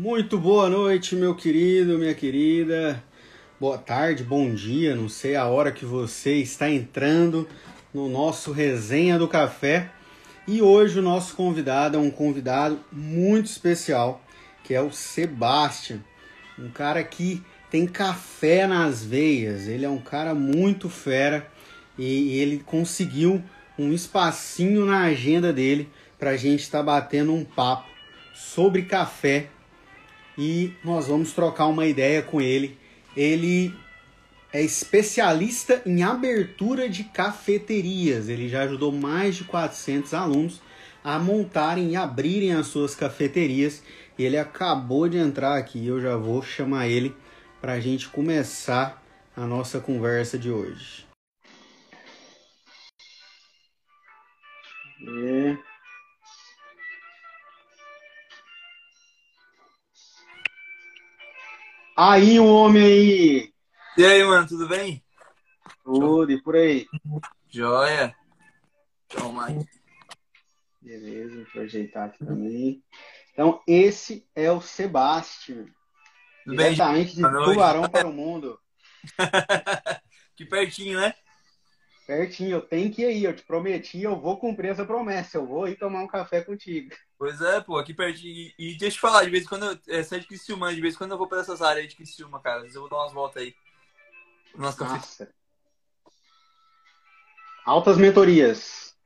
Muito boa noite, meu querido, minha querida. Boa tarde, bom dia, não sei a hora que você está entrando no nosso Resenha do Café. E hoje o nosso convidado é um convidado muito especial, que é o Sebastian. Um cara que tem café nas veias. Ele é um cara muito fera e ele conseguiu um espacinho na agenda dele para a gente estar tá batendo um papo sobre café e nós vamos trocar uma ideia com ele. Ele é especialista em abertura de cafeterias. Ele já ajudou mais de 400 alunos a montarem e abrirem as suas cafeterias. E ele acabou de entrar aqui. Eu já vou chamar ele para a gente começar a nossa conversa de hoje. É. Aí, o homem aí! E aí, mano, tudo bem? Tudo, e por aí? Joia. Toma aí. Beleza, vou ajeitar aqui também. Então, esse é o Sebastião. Tudo diretamente bem, de Tubarão para o Mundo. que pertinho, né? Pertinho, eu tenho que ir. Eu te prometi, eu vou cumprir essa promessa. Eu vou ir tomar um café contigo. Pois é, pô, aqui pertinho. E, deixa eu te falar, de vez em quando eu. É, é de Criciúma, de vez em quando eu vou para essas áreas de Criciúma, cara. Às vezes eu vou dar umas voltas aí. Nosso café. Nossa. Altas mentorias.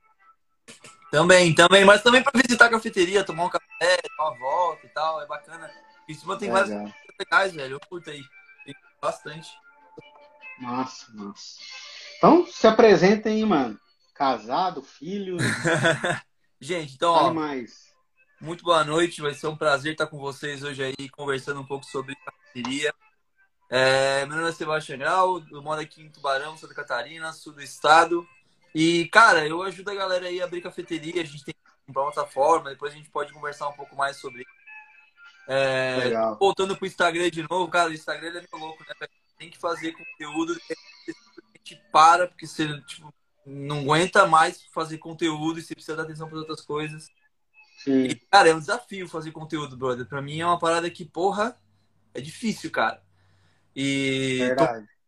Também, também. Mas também para visitar a cafeteria, tomar um café, dar uma volta e tal. É bacana. Criciúma tem é, várias coisas legais, velho. Eu curto aí. Tem bastante. Massa, massa. Então, se apresentem, mano. Casado, filho. Gente, então, ó, mais. muito boa noite. Vai ser um prazer estar com vocês hoje aí, conversando um pouco sobre cafeteria. É, meu nome é Sebastião Grau, eu moro aqui em Tubarão, Santa Catarina, sul do estado. E, cara, eu ajudo a galera aí a abrir cafeteria. A gente tem uma plataforma, depois a gente pode conversar um pouco mais sobre é, voltando pro Instagram de novo, cara, o Instagram é meio louco, né? Tem que fazer conteúdo, gente para, porque você tipo, não aguenta mais fazer conteúdo e você precisa dar atenção para outras coisas. Sim. E, cara, é um desafio fazer conteúdo, brother. Para mim é uma parada que, porra, é difícil, cara. E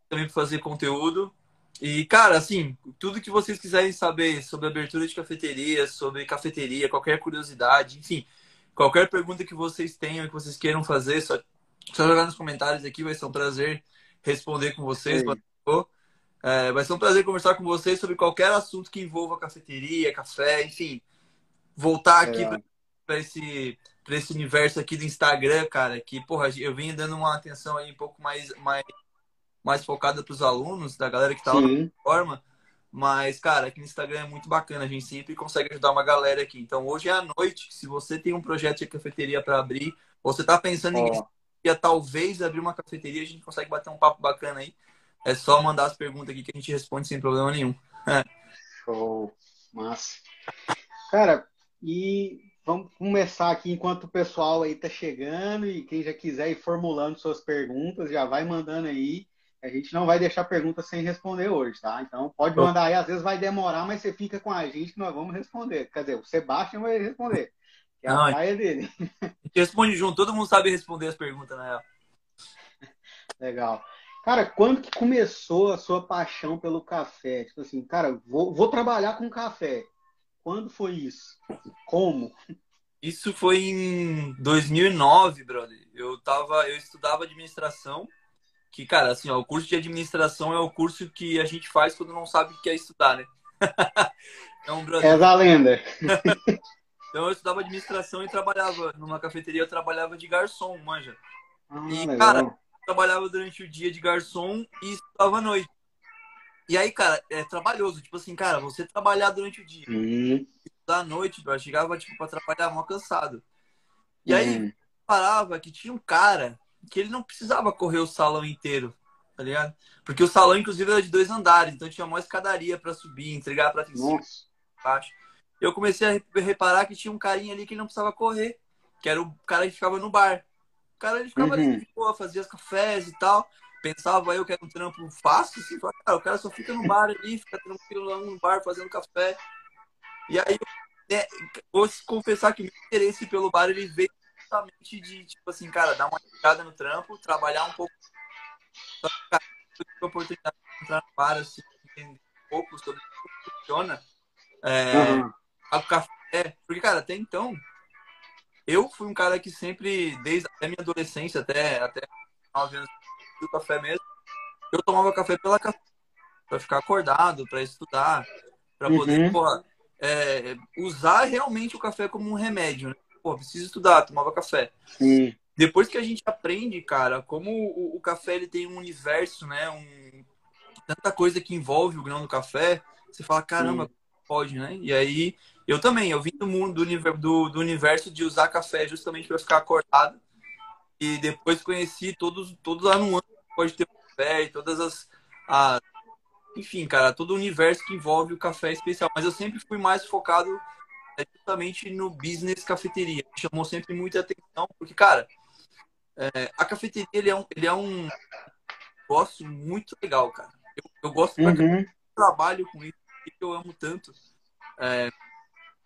também para fazer conteúdo. E, cara, assim, tudo que vocês quiserem saber sobre abertura de cafeteria, sobre cafeteria, qualquer curiosidade, enfim, qualquer pergunta que vocês tenham, que vocês queiram fazer, só, só jogar nos comentários aqui, vai ser um prazer responder com vocês. É, vai ser um prazer conversar com vocês sobre qualquer assunto que envolva cafeteria, café, enfim. Voltar aqui é. para esse, esse universo aqui do Instagram, cara, que, porra, eu venho dando uma atenção aí um pouco mais, mais, mais focada para os alunos, da galera que está lá na forma. Mas, cara, aqui no Instagram é muito bacana, a gente sempre consegue ajudar uma galera aqui. Então, hoje é à noite, se você tem um projeto de cafeteria para abrir, ou você está pensando oh. em talvez abrir uma cafeteria, a gente consegue bater um papo bacana aí. É só mandar as perguntas aqui que a gente responde sem problema nenhum. Show. Massa. Cara, e vamos começar aqui enquanto o pessoal aí tá chegando e quem já quiser ir formulando suas perguntas, já vai mandando aí. A gente não vai deixar perguntas sem responder hoje, tá? Então pode mandar aí, às vezes vai demorar, mas você fica com a gente que nós vamos responder. Quer dizer, o Sebastião vai responder. Que é a praia dele. A gente responde junto, todo mundo sabe responder as perguntas, na real. Legal. Cara, quando que começou a sua paixão pelo café? Tipo assim, cara, vou, vou trabalhar com café. Quando foi isso? Como? Isso foi em 2009, brother. Eu tava, eu estudava administração, que cara, assim, ó, o curso de administração é o curso que a gente faz quando não sabe o que é estudar, né? então, brother, é da lenda. então eu estudava administração e trabalhava numa cafeteria, eu trabalhava de garçom, manja. Ah, e legal. cara, trabalhava durante o dia de garçom e estudava à noite. E aí, cara, é trabalhoso. Tipo assim, cara, você trabalhar durante o dia, uhum. estudar à noite, eu chegava, tipo, pra trabalhar mal cansado. E uhum. aí, parava que tinha um cara que ele não precisava correr o salão inteiro, tá ligado? Porque o salão, inclusive, era de dois andares, então tinha uma escadaria para subir, entregar pra baixo. Eu comecei a reparar que tinha um carinha ali que não precisava correr, que era o cara que ficava no bar. O cara ele ficava uhum. ali de boa, fazia os cafés e tal. Pensava eu que era um trampo fácil, assim, cara, o cara só fica no bar ali, fica tranquilo lá no bar fazendo café. E aí, é, vou confessar que o meu interesse pelo bar ele veio justamente de, tipo assim, cara, dar uma ligada no trampo, trabalhar um pouco. Só que, cara, tive a oportunidade de entrar no bar, assim, entender um pouco sobre como funciona é, uhum. o café. Porque, cara, até então, eu fui um cara que sempre, desde a minha adolescência até, até 9 anos, do café mesmo, eu tomava café pela café, para ficar acordado, para estudar, para poder, uhum. porra, é, usar realmente o café como um remédio, né? Pô, preciso estudar, tomava café. Sim. Depois que a gente aprende, cara, como o, o, café ele tem um universo, né? Um, tanta coisa que envolve o grão do café, você fala, caramba, Sim. Pode, né? E aí, eu também, eu vim do mundo do, do universo de usar café justamente para ficar acordado. E depois conheci todos, todos a nuances que pode ter café e todas as, as enfim, cara, todo o universo que envolve o café especial. Mas eu sempre fui mais focado é, justamente no business cafeteria. Me chamou sempre muita atenção, porque, cara, é, a cafeteria ele é um, ele é um negócio muito legal, cara. Eu, eu gosto uhum. pra trabalho com isso, que eu amo tanto. É,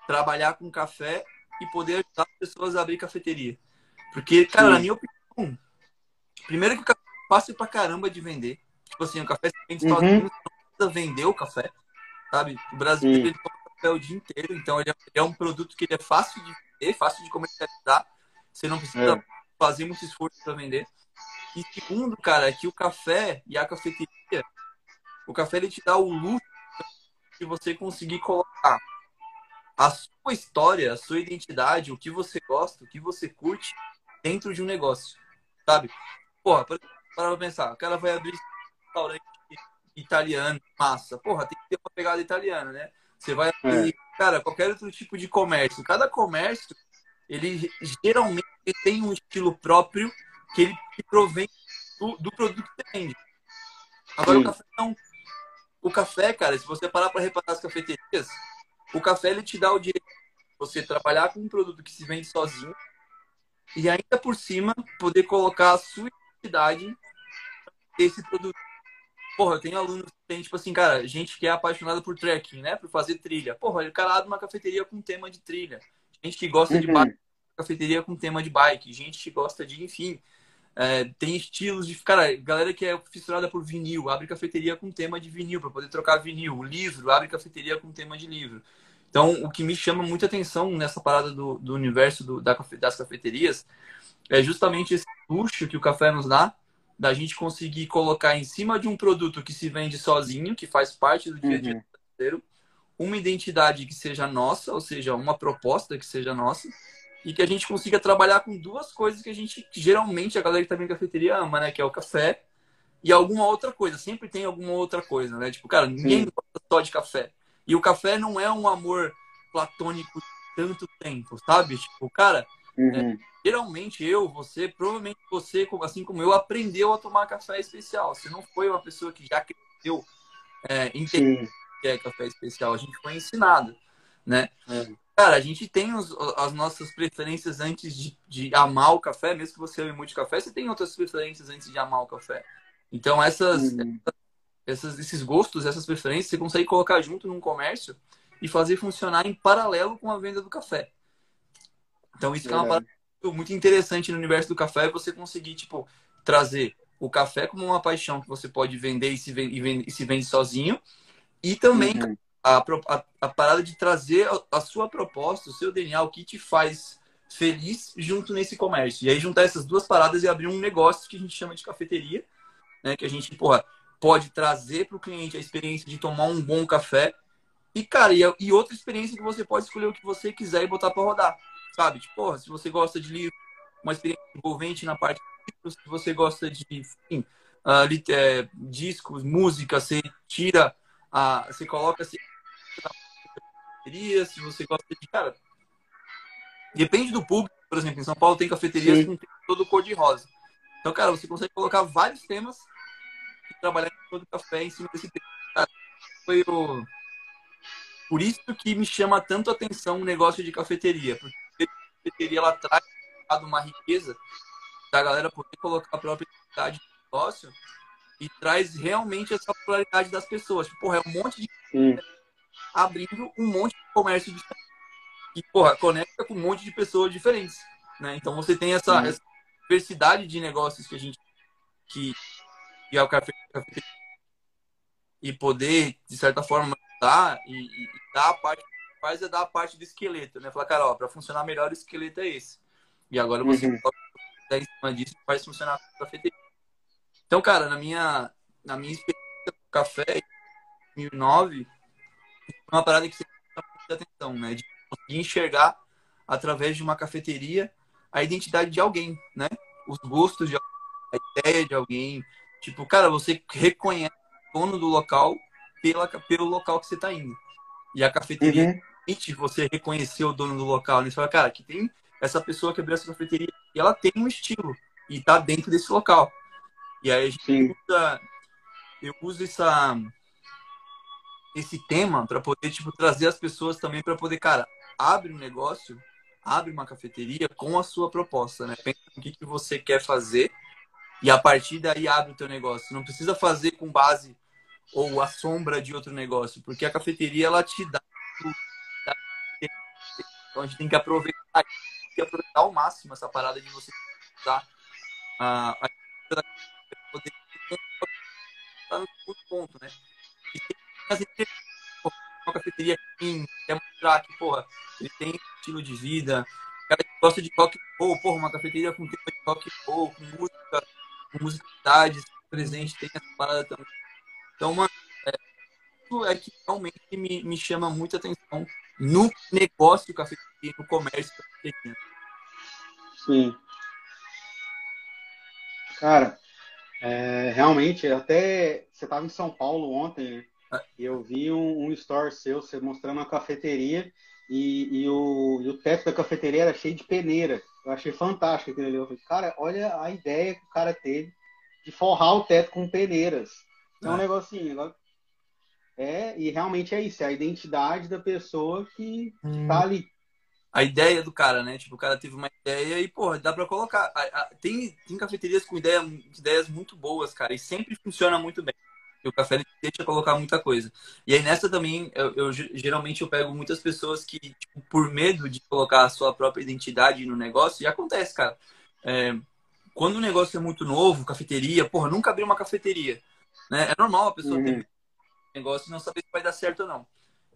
trabalhar com café e poder ajudar as pessoas a abrir cafeteria. Porque, cara, Sim. na minha opinião, primeiro que o café é fácil pra caramba de vender. Tipo assim, o café se vende uhum precisa vender o café, sabe? O Brasil ele toma café o dia inteiro, então ele é, é, um produto que ele é fácil de vender, fácil de comercializar. Você não precisa é. fazer muito esforço para vender. E segundo, cara, é que o café e a cafeteria, o café ele te dá o luxo de você conseguir colocar a sua história, a sua identidade, o que você gosta, o que você curte dentro de um negócio, sabe? Porra, para pra pensar, o cara vai abrir um restaurante italiano, massa. Porra, tem que ter uma pegada italiana, né? Você vai é. cara, qualquer outro tipo de comércio. Cada comércio, ele geralmente tem um estilo próprio que ele provém do, do produto que vende. Agora, Sim. o café não. O café, cara, se você parar para reparar as cafeterias, o café ele te dá o direito de você trabalhar com um produto que se vende sozinho e ainda por cima poder colocar a sua identidade nesse produto Porra, eu tenho alunos que tem, tipo assim, cara, gente que é apaixonada por trekking, né? Por fazer trilha. Porra, ele cara uma cafeteria com tema de trilha. Gente que gosta uhum. de bike, cafeteria com tema de bike. Gente que gosta de, enfim, é, tem estilos de. Cara, galera que é fissurada por vinil, abre cafeteria com tema de vinil, para poder trocar vinil. Livro, abre cafeteria com tema de livro. Então, o que me chama muita atenção nessa parada do, do universo do, da, das cafeterias é justamente esse luxo que o café nos dá da gente conseguir colocar em cima de um produto que se vende sozinho, que faz parte do dia a dia uhum. brasileiro, uma identidade que seja nossa, ou seja, uma proposta que seja nossa, e que a gente consiga trabalhar com duas coisas que a gente, que geralmente a galera que tá em cafeteria ama, né? Que é o café e alguma outra coisa. Sempre tem alguma outra coisa, né? Tipo, cara, ninguém Sim. gosta só de café. E o café não é um amor platônico tanto tempo, sabe? Tipo, cara, uhum. é, geralmente eu, você, provavelmente você, assim como eu, aprendeu a tomar café especial. Você não foi uma pessoa que já cresceu é, entendendo que é café especial. A gente foi ensinado, né? É. Cara, a gente tem os, as nossas preferências antes de, de, amar o café, mesmo que você ame muito café, você tem outras preferências antes de amar o café. Então, essas, uhum. essas, esses gostos, essas preferências, você consegue colocar junto num comércio e fazer funcionar em paralelo com a venda do café. Então, isso é uma parada muito interessante no universo do café é você conseguir, tipo, trazer o café como uma paixão que você pode vender e se vende, e vende, e se vende sozinho. E também uhum. A, a, a, parada de trazer a, a, sua proposta, o seu DNA, o que te faz feliz junto nesse comércio. E aí juntar essas duas paradas e abrir um negócio que a gente chama de cafeteria, né? Que a gente, porra, pode trazer para o cliente a experiência de tomar um bom café. E, cara, e, e outra experiência que você pode escolher o que você quiser e botar para rodar sabe? Tipo, porra, se você gosta de livro, uma experiência envolvente na parte de livros, se você gosta de, enfim, uh, é, discos, música, você tira, a, você coloca assim, se você gosta de, cara, depende do público, por exemplo, em São Paulo tem cafeterias Sim. com todo cor de rosa. Então, cara, você consegue colocar vários temas e trabalhar em todo café em cima desse tema. Cara, foi o... Por isso que me chama tanto a atenção o negócio de cafeteria, porque cafeteria ela traz uma riqueza da galera poder colocar a própria identidade no negócio e traz realmente essa popularidade das pessoas. Tipo, porra, é um monte de Sim. abrindo um monte de comércio diferente. E, porra, conecta com um monte de pessoas diferentes. Né? Então você tem essa, essa, diversidade de negócios que a gente que, que é o café, café e poder de certa forma dar e, e dar a parte faz é dar a parte do esqueleto, né? Falar, cara, ó, para funcionar melhor o esqueleto é esse. E agora você uhum. em cima disso faz funcionar a cafeteria. Então, cara, na minha na minha experiência com café em 2009, uma parada que você muita atenção, né? De conseguir enxergar através de uma cafeteria a identidade de alguém, né? Os gostos de alguém, a ideia de alguém. Tipo, cara, você reconhece o dono do local pela, pelo local que você está indo. E a cafeteria uhum. permite você reconhecer o dono do local. Né? Você fala, cara, que tem essa pessoa que abriu essa cafeteria e ela tem um estilo e está dentro desse local. E aí a gente Sim. usa, eu uso essa, esse tema para poder tipo, trazer as pessoas também para poder, cara, abre um negócio abre uma cafeteria com a sua proposta, né? Pensa no que, que você quer fazer e a partir daí abre o teu negócio. Não precisa fazer com base ou a sombra de outro negócio, porque a cafeteria ela te dá então a gente tem que aproveitar, tem que aproveitar ao máximo essa parada de você usar a, a poder tá no ponto, né? E tem as uma cafeteria clean, quer mostrar que, porra, ele tem estilo de vida, o cara gosta de rock roll, porra, uma cafeteria com tema de rock roll, com música, com musicalidade presente, tem essa parada também. Então, mano, é, isso é que realmente me, me chama muita atenção no negócio cafeteria, no comércio cafeteria. Sim. Cara, é, realmente, até você estava em São Paulo ontem, né? Eu vi um, um store seu, você mostrando uma cafeteria e, e, o, e o teto da cafeteria era cheio de peneira. Eu achei fantástico aquilo ali. Eu falei, cara, olha a ideia que o cara teve de forrar o teto com peneiras. É um é. negocinho. É, e realmente é isso, é a identidade da pessoa que, hum. tá ali. A ideia do cara, né? Tipo, o cara teve uma ideia e, porra, dá pra colocar. Tem, tem cafeterias com ideia, ideias muito boas, cara, e sempre funciona muito bem o café deixa colocar muita coisa. E aí nessa também, eu, eu, geralmente eu pego muitas pessoas que, tipo, por medo de colocar a sua própria identidade no negócio, e acontece, cara. É, quando o negócio é muito novo, cafeteria, porra, nunca abri uma cafeteria. Né? É normal a pessoa uhum. ter um negócio e não saber se vai dar certo ou não.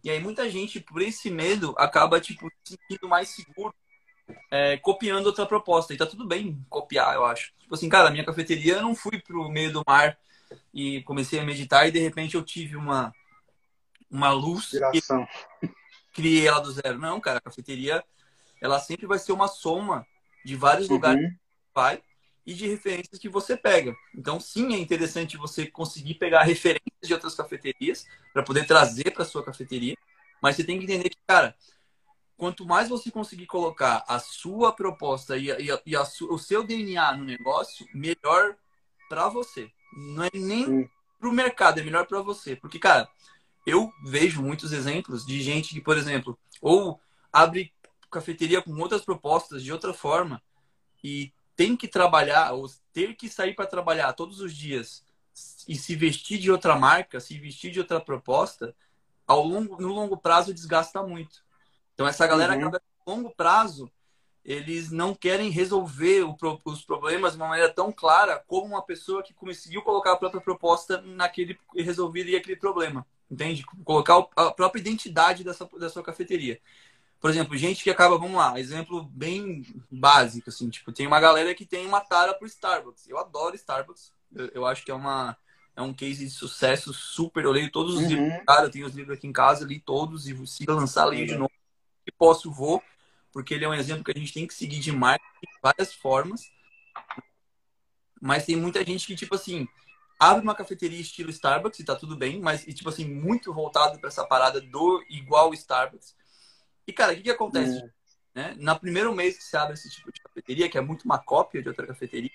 E aí muita gente, por esse medo, acaba, tipo, se sentindo mais seguro é, copiando outra proposta. E tá tudo bem copiar, eu acho. Tipo assim, cara, minha cafeteria eu não fui pro meio do mar e comecei a meditar e de repente eu tive uma uma luz Inspiração. criei ela do zero. Não, cara, a cafeteria ela sempre vai ser uma soma de vários uhum. lugares que vai e de referências que você pega. Então, sim, é interessante você conseguir pegar referências de outras cafeterias para poder trazer para sua cafeteria, mas você tem que entender que, cara, quanto mais você conseguir colocar a sua proposta e, e, e a, o seu DNA no negócio, melhor para você. Não é nem para o mercado, é melhor para você. Porque, cara, eu vejo muitos exemplos de gente que, por exemplo, ou abre cafeteria com outras propostas de outra forma e tem que trabalhar, ou ter que sair para trabalhar todos os dias e se vestir de outra marca, se vestir de outra proposta, ao longo, no longo prazo desgasta muito. Então essa galera uhum. acaba no longo prazo eles não querem resolver os problemas de uma maneira tão clara como uma pessoa que conseguiu colocar a própria proposta naquele e resolveria aquele problema, entende? Colocar a própria identidade dessa, da sua cafeteria. Por exemplo, gente que acaba, vamos lá, exemplo bem básico, assim, tipo, tem uma galera que tem uma tara pro Starbucks. Eu adoro Starbucks, eu, eu acho que é uma é um case de sucesso super. Eu leio todos os uhum. livros, cara, eu tenho os livros aqui em casa, li todos e se lançar leio de novo, que posso vou porque ele é um exemplo que a gente tem que seguir de marketing de várias formas. Mas tem muita gente que, tipo assim, abre uma cafeteria estilo Starbucks e tá tudo bem, mas, e, tipo assim, muito voltado para essa parada do igual Starbucks. E, cara, o que, que acontece? É. Né? Na primeiro mês que você abre esse tipo de cafeteria, que é muito uma cópia de outra cafeteria,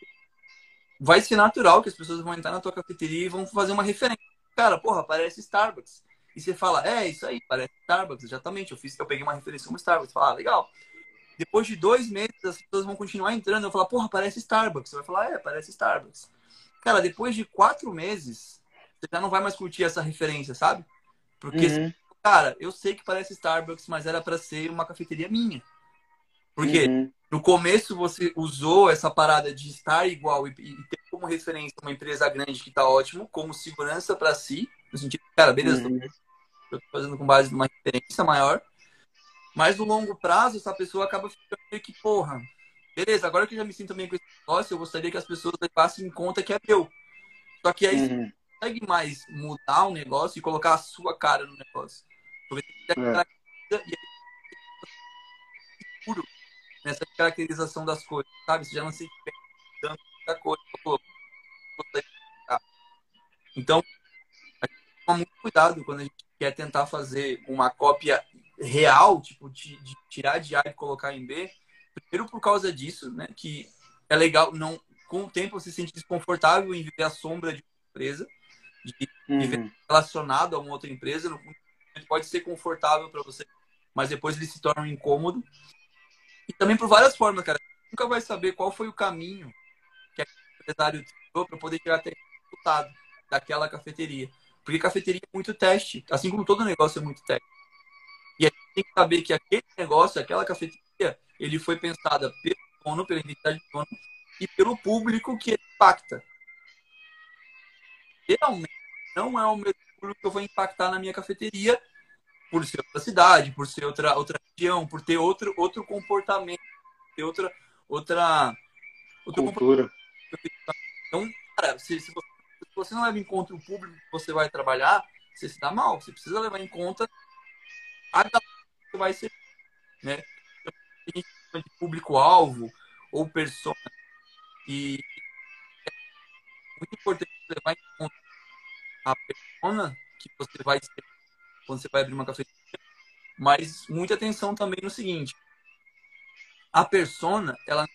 vai ser natural que as pessoas vão entrar na tua cafeteria e vão fazer uma referência. Cara, porra, parece Starbucks. E você fala, é, isso aí, parece Starbucks, exatamente. Eu fiz, eu peguei uma referência como Starbucks. Fala, ah, legal. Depois de dois meses, as pessoas vão continuar entrando. Eu falo, porra, parece Starbucks. Você vai falar, é, parece Starbucks. Cara, depois de quatro meses, você já não vai mais curtir essa referência, sabe? Porque, uhum. cara, eu sei que parece Starbucks, mas era para ser uma cafeteria minha. Porque uhum. no começo você usou essa parada de estar igual e, e ter como referência uma empresa grande que está ótimo, como segurança para si, no sentido, cara, beleza, uhum. Eu tô fazendo com base numa referência maior. Mas no longo prazo, essa pessoa acaba ficando meio que, porra, beleza, agora que eu já me sinto bem com esse negócio, eu gostaria que as pessoas levassem em conta que é meu. Só que aí uhum. você não consegue mais mudar o negócio e colocar a sua cara no negócio. Porque tem é. e puro nessa caracterização das coisas, sabe? Você já não se dando muita coisa. Então, a gente toma muito cuidado quando a gente quer tentar fazer uma cópia real, tipo, de, de tirar de A e colocar em B. Primeiro por causa disso, né? Que é legal, não, com o tempo você se sente desconfortável em viver a sombra de uma empresa, de uhum. viver relacionado a uma outra empresa. No pode ser confortável para você, mas depois ele se torna um incômodo. E também por várias formas, cara. Você nunca vai saber qual foi o caminho que o empresário tirou para poder tirar até resultado daquela cafeteria. Porque cafeteria é muito teste, assim como todo negócio é muito teste. E a gente tem que saber que aquele negócio, aquela cafeteria, ele foi pensada pelo dono, pela identidade do dono e pelo público que ele impacta. Realmente, não é o mesmo público que eu vou impactar na minha cafeteria por ser outra cidade, por ser outra, outra região, por ter outro, outro comportamento, ter outra, outra, outra cultura. Então, cara, se, se, você, você, não leva em conta o público que você vai trabalhar, você se dá mal. Você precisa levar em conta a que vai ser, né? De público-alvo ou persona. E é muito importante levar em conta a persona que você vai ser quando você vai abrir uma cafeteria. Mas muita atenção também no seguinte: a persona, ela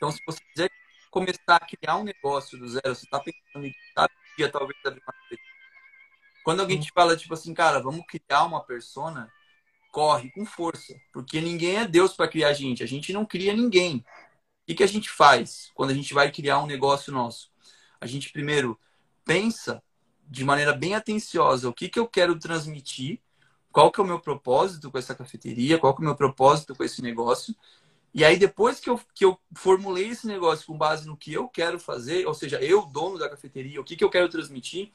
então, se você quiser começar a criar um negócio do zero, você está pensando em cada dia talvez abrir uma. Quando alguém te fala, tipo assim, cara, vamos criar uma persona, corre com força, porque ninguém é Deus para criar gente, a gente não cria ninguém. O que, que a gente faz quando a gente vai criar um negócio nosso? A gente primeiro pensa de maneira bem atenciosa o que, que eu quero transmitir, qual que é o meu propósito com essa cafeteria, qual que é o meu propósito com esse negócio. E aí, depois que eu, que eu formulei esse negócio com base no que eu quero fazer, ou seja, eu, dono da cafeteria, o que, que eu quero transmitir,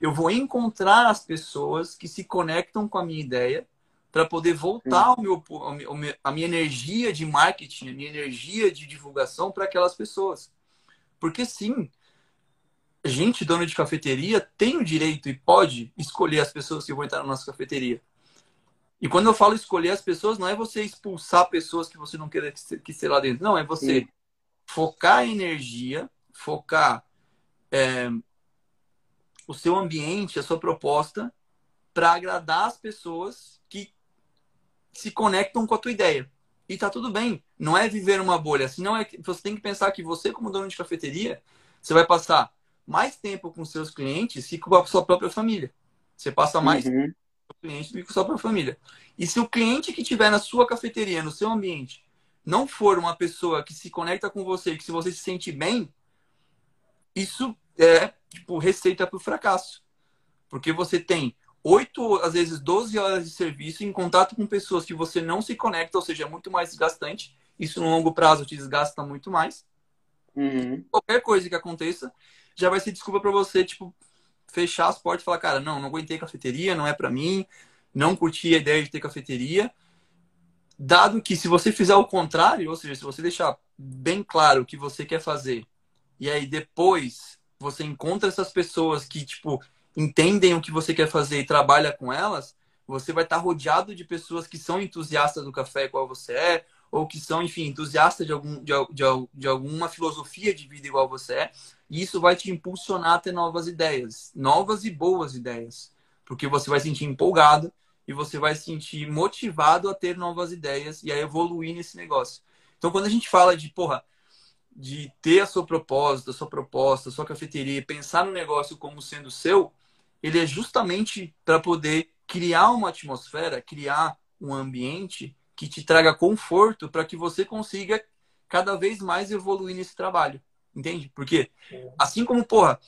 eu vou encontrar as pessoas que se conectam com a minha ideia para poder voltar o meu, a minha energia de marketing, a minha energia de divulgação para aquelas pessoas. Porque sim, a gente, dono de cafeteria, tem o direito e pode escolher as pessoas que vão entrar na nossa cafeteria. E quando eu falo escolher as pessoas, não é você expulsar pessoas que você não queira que ser lá dentro. Não, é você Sim. focar a energia, focar é, o seu ambiente, a sua proposta, para agradar as pessoas que se conectam com a tua ideia. E tá tudo bem. Não é viver uma bolha. Senão é você tem que pensar que você, como dono de cafeteria, você vai passar mais tempo com seus clientes que com a sua própria família. Você passa mais uhum. Cliente do que com a sua própria família. E se o cliente que tiver na sua cafeteria, no seu ambiente, não for uma pessoa que se conecta com você, que se você se sente bem, isso é tipo receita para o fracasso. Porque você tem oito, às vezes 12 horas de serviço em contato com pessoas que você não se conecta, ou seja, é muito mais desgastante. Isso no longo prazo te desgasta muito mais. Uhum. Qualquer coisa que aconteça, já vai ser desculpa para você, tipo, fechar as portas e falar, cara, não, não aguentei cafeteria, não é para mim, não curti a ideia de ter cafeteria. Dado que se você fizer o contrário, ou seja, se você deixar bem claro o que você quer fazer, e aí depois você encontra essas pessoas que, tipo, entendem o que você quer fazer e trabalha com elas, você vai estar rodeado de pessoas que são entusiastas do café igual você é, ou que são, enfim, entusiastas de, algum, de, de, de alguma filosofia de vida igual você é, e isso vai te impulsionar a ter novas ideias, novas e boas ideias. Porque você vai se sentir empolgado e você vai se sentir motivado a ter novas ideias e a evoluir nesse negócio. Então, quando a gente fala de, porra, de ter a sua proposta, a sua proposta, a sua cafeteria, pensar no negócio como sendo seu, ele é justamente para poder criar uma atmosfera, criar um ambiente que te traga conforto para que você consiga cada vez mais evoluir nesse trabalho. Entende? Porque, assim como, porra,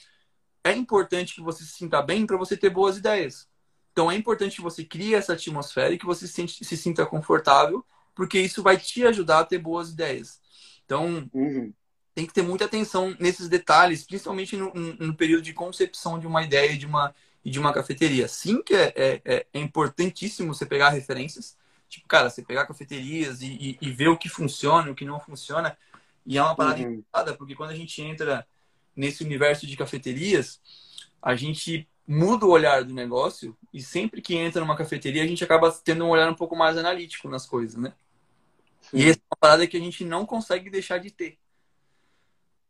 é importante que você se sinta bem para você ter boas ideias. Então, é importante que você crie essa atmosfera e que você se, sente, se sinta confortável, porque isso vai te ajudar a ter boas ideias. Então, uhum. tem que ter muita atenção nesses detalhes, principalmente no, no, período de concepção de uma ideia de uma, de uma cafeteria. Sim que é, é, é, é importantíssimo você pegar referências, tipo, cara, você pegar cafeterias e, e, e, ver o que funciona, o que não funciona. E é uma parada uhum. porque quando a gente entra nesse universo de cafeterias, a gente muda o olhar do negócio e sempre que entra numa cafeteria a gente acaba tendo um olhar um pouco mais analítico nas coisas, né? Sim. E essa é uma parada que a gente não consegue deixar de ter.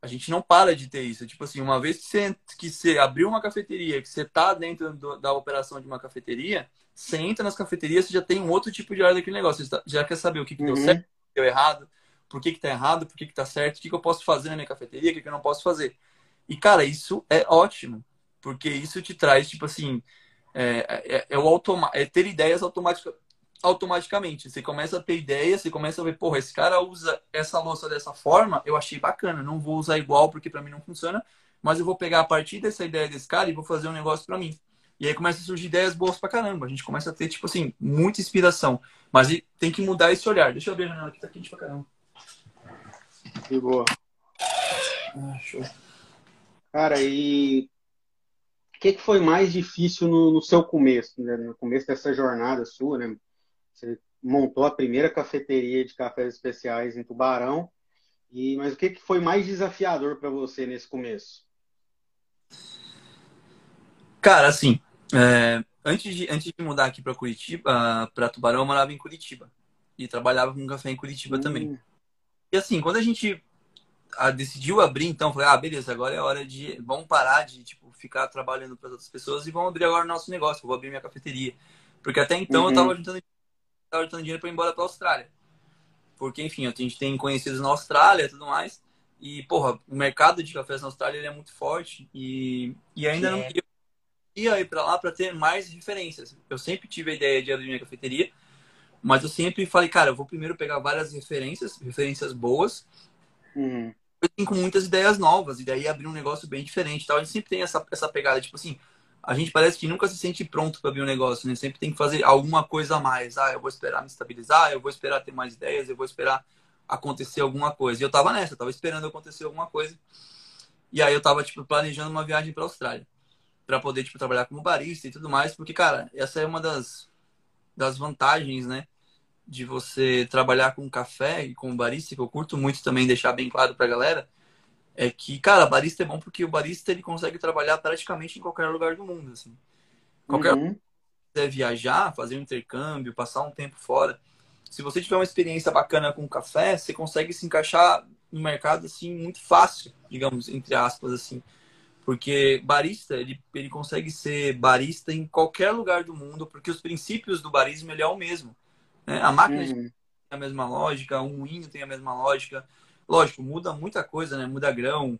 A gente não para de ter isso. Tipo assim, uma vez que você, que você abriu uma cafeteria, que você tá dentro do, da operação de uma cafeteria, você entra nas cafeterias, você já tem um outro tipo de olhar daquele negócio. Você já quer saber o que, que uhum. deu certo, o que deu errado, por que, que tá errado, por que, que tá certo, o que, que eu posso fazer na minha cafeteria, o que, que eu não posso fazer. E, cara, isso é ótimo porque isso te traz, tipo assim, é, é, é o automa é ter ideias automática, automaticamente. Você começa a ter ideias, você começa a ver, porra, esse cara usa essa louça dessa forma, eu achei bacana, não vou usar igual porque para mim não funciona, mas eu vou pegar a partir dessa ideia desse cara e vou fazer um negócio para mim. E aí começa a surgir ideias boas pra caramba. A gente começa a ter, tipo assim, muita inspiração. Mas tem que mudar esse olhar. Deixa eu ver a janela aqui, tá quente pra caramba. Que boa. Ah, show. Cara, e que, que foi mais difícil no, no seu começo, né? no começo dessa jornada sua, né? Você montou a primeira cafeteria de cafés especiais em Tubarão, e mas o que, que foi mais desafiador para você nesse começo? Cara, assim, é, antes, de, antes de mudar aqui para Curitiba, para Tubarão, eu morava em Curitiba e trabalhava com café em Curitiba hum. também. E assim, quando a gente a, decidiu abrir, então, falei, ah, beleza, agora é hora de. Vamos parar de tipo, ficar trabalhando para outras pessoas e vamos abrir agora o nosso negócio, vou abrir minha cafeteria. Porque até então uhum. eu estava juntando, tava juntando dinheiro para ir embora para a Austrália. Porque, enfim, a gente tem conhecidos na Austrália e tudo mais. E, porra, o mercado de cafés na Austrália é muito forte. E, e ainda é. não eu ia ir para lá para ter mais referências. Eu sempre tive a ideia de abrir minha cafeteria. Mas eu sempre falei, cara, eu vou primeiro pegar várias referências, referências boas. Uhum com muitas ideias novas, e daí abrir um negócio bem diferente tal. A gente sempre tem essa, essa pegada, tipo assim, a gente parece que nunca se sente pronto para abrir um negócio, né? Sempre tem que fazer alguma coisa a mais. Ah, eu vou esperar me estabilizar, eu vou esperar ter mais ideias, eu vou esperar acontecer alguma coisa. E eu tava nessa, eu tava esperando acontecer alguma coisa. E aí eu tava, tipo, planejando uma viagem pra Austrália. para poder, tipo, trabalhar como barista e tudo mais. Porque, cara, essa é uma das, das vantagens, né? De você trabalhar com café e com barista, que eu curto muito também deixar bem claro para a galera, é que, cara, barista é bom porque o barista ele consegue trabalhar praticamente em qualquer lugar do mundo, assim. Qualquer uhum. quiser viajar, fazer um intercâmbio, passar um tempo fora, se você tiver uma experiência bacana com café, você consegue se encaixar no mercado assim muito fácil, digamos, entre aspas assim. Porque barista, ele, ele consegue ser barista em qualquer lugar do mundo, porque os princípios do barismo ele é o mesmo. Né? A máquina uhum. tem a mesma lógica, o moinho tem a mesma lógica. Lógico, muda muita coisa, né? Muda grão,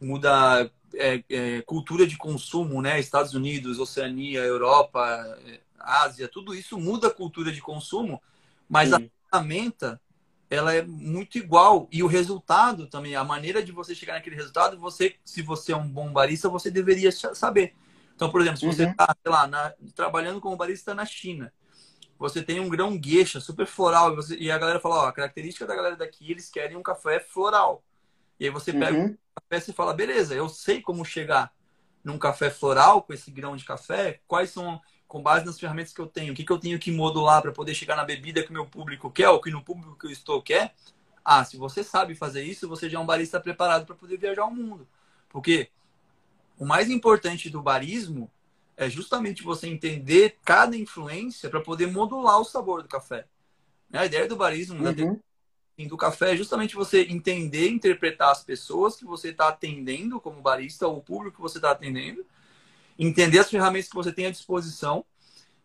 muda é, é, cultura de consumo, né? Estados Unidos, Oceania, Europa, é, Ásia, tudo isso muda a cultura de consumo, mas a ferramenta ela é muito igual e o resultado também, a maneira de você chegar naquele resultado, você, se você é um bom barista, você deveria saber. Então, por exemplo, se você está, uhum. sei lá, na, trabalhando como barista na China, você tem um grão gueixa super floral e, você, e a galera fala, ó, a característica da galera daqui, eles querem um café floral. E aí você pega uhum. o café e fala, beleza, eu sei como chegar num café floral com esse grão de café, quais são, com base nas ferramentas que eu tenho, o que, que eu tenho que modular para poder chegar na bebida que o meu público quer, ou que no público que eu estou quer. Ah, se você sabe fazer isso, você já é um barista preparado para poder viajar o mundo. Porque o mais importante do barismo é justamente você entender cada influência para poder modular o sabor do café. A ideia do barismo uhum. do café é justamente você entender, interpretar as pessoas que você está atendendo como barista ou o público que você está atendendo, entender as ferramentas que você tem à disposição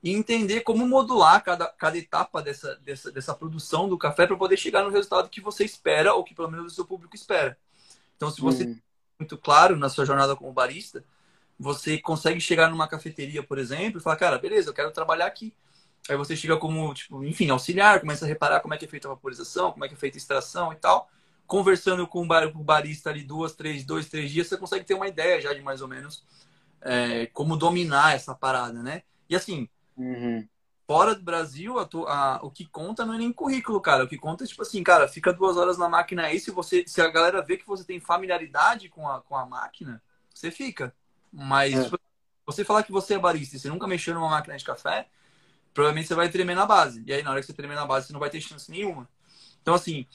e entender como modular cada, cada etapa dessa, dessa, dessa produção do café para poder chegar no resultado que você espera ou que pelo menos o seu público espera. Então, se você uhum. muito claro na sua jornada como barista, você consegue chegar numa cafeteria, por exemplo, e falar, cara, beleza, eu quero trabalhar aqui. Aí você chega como, tipo, enfim, auxiliar, começa a reparar como é que é feita a vaporização, como é que é feita a extração e tal. Conversando com o, bar, o barista ali duas, três, dois, três dias, você consegue ter uma ideia já de mais ou menos é, como dominar essa parada, né? E assim, uhum. fora do Brasil, a, a, o que conta não é nem currículo, cara. O que conta é tipo assim, cara, fica duas horas na máquina aí. Se, você, se a galera vê que você tem familiaridade com a, com a máquina, você fica. Mas é. você falar que você é barista e você nunca mexeu numa máquina de café, provavelmente você vai tremer na base. E aí, na hora que você tremer na base, você não vai ter chance nenhuma. Então, assim,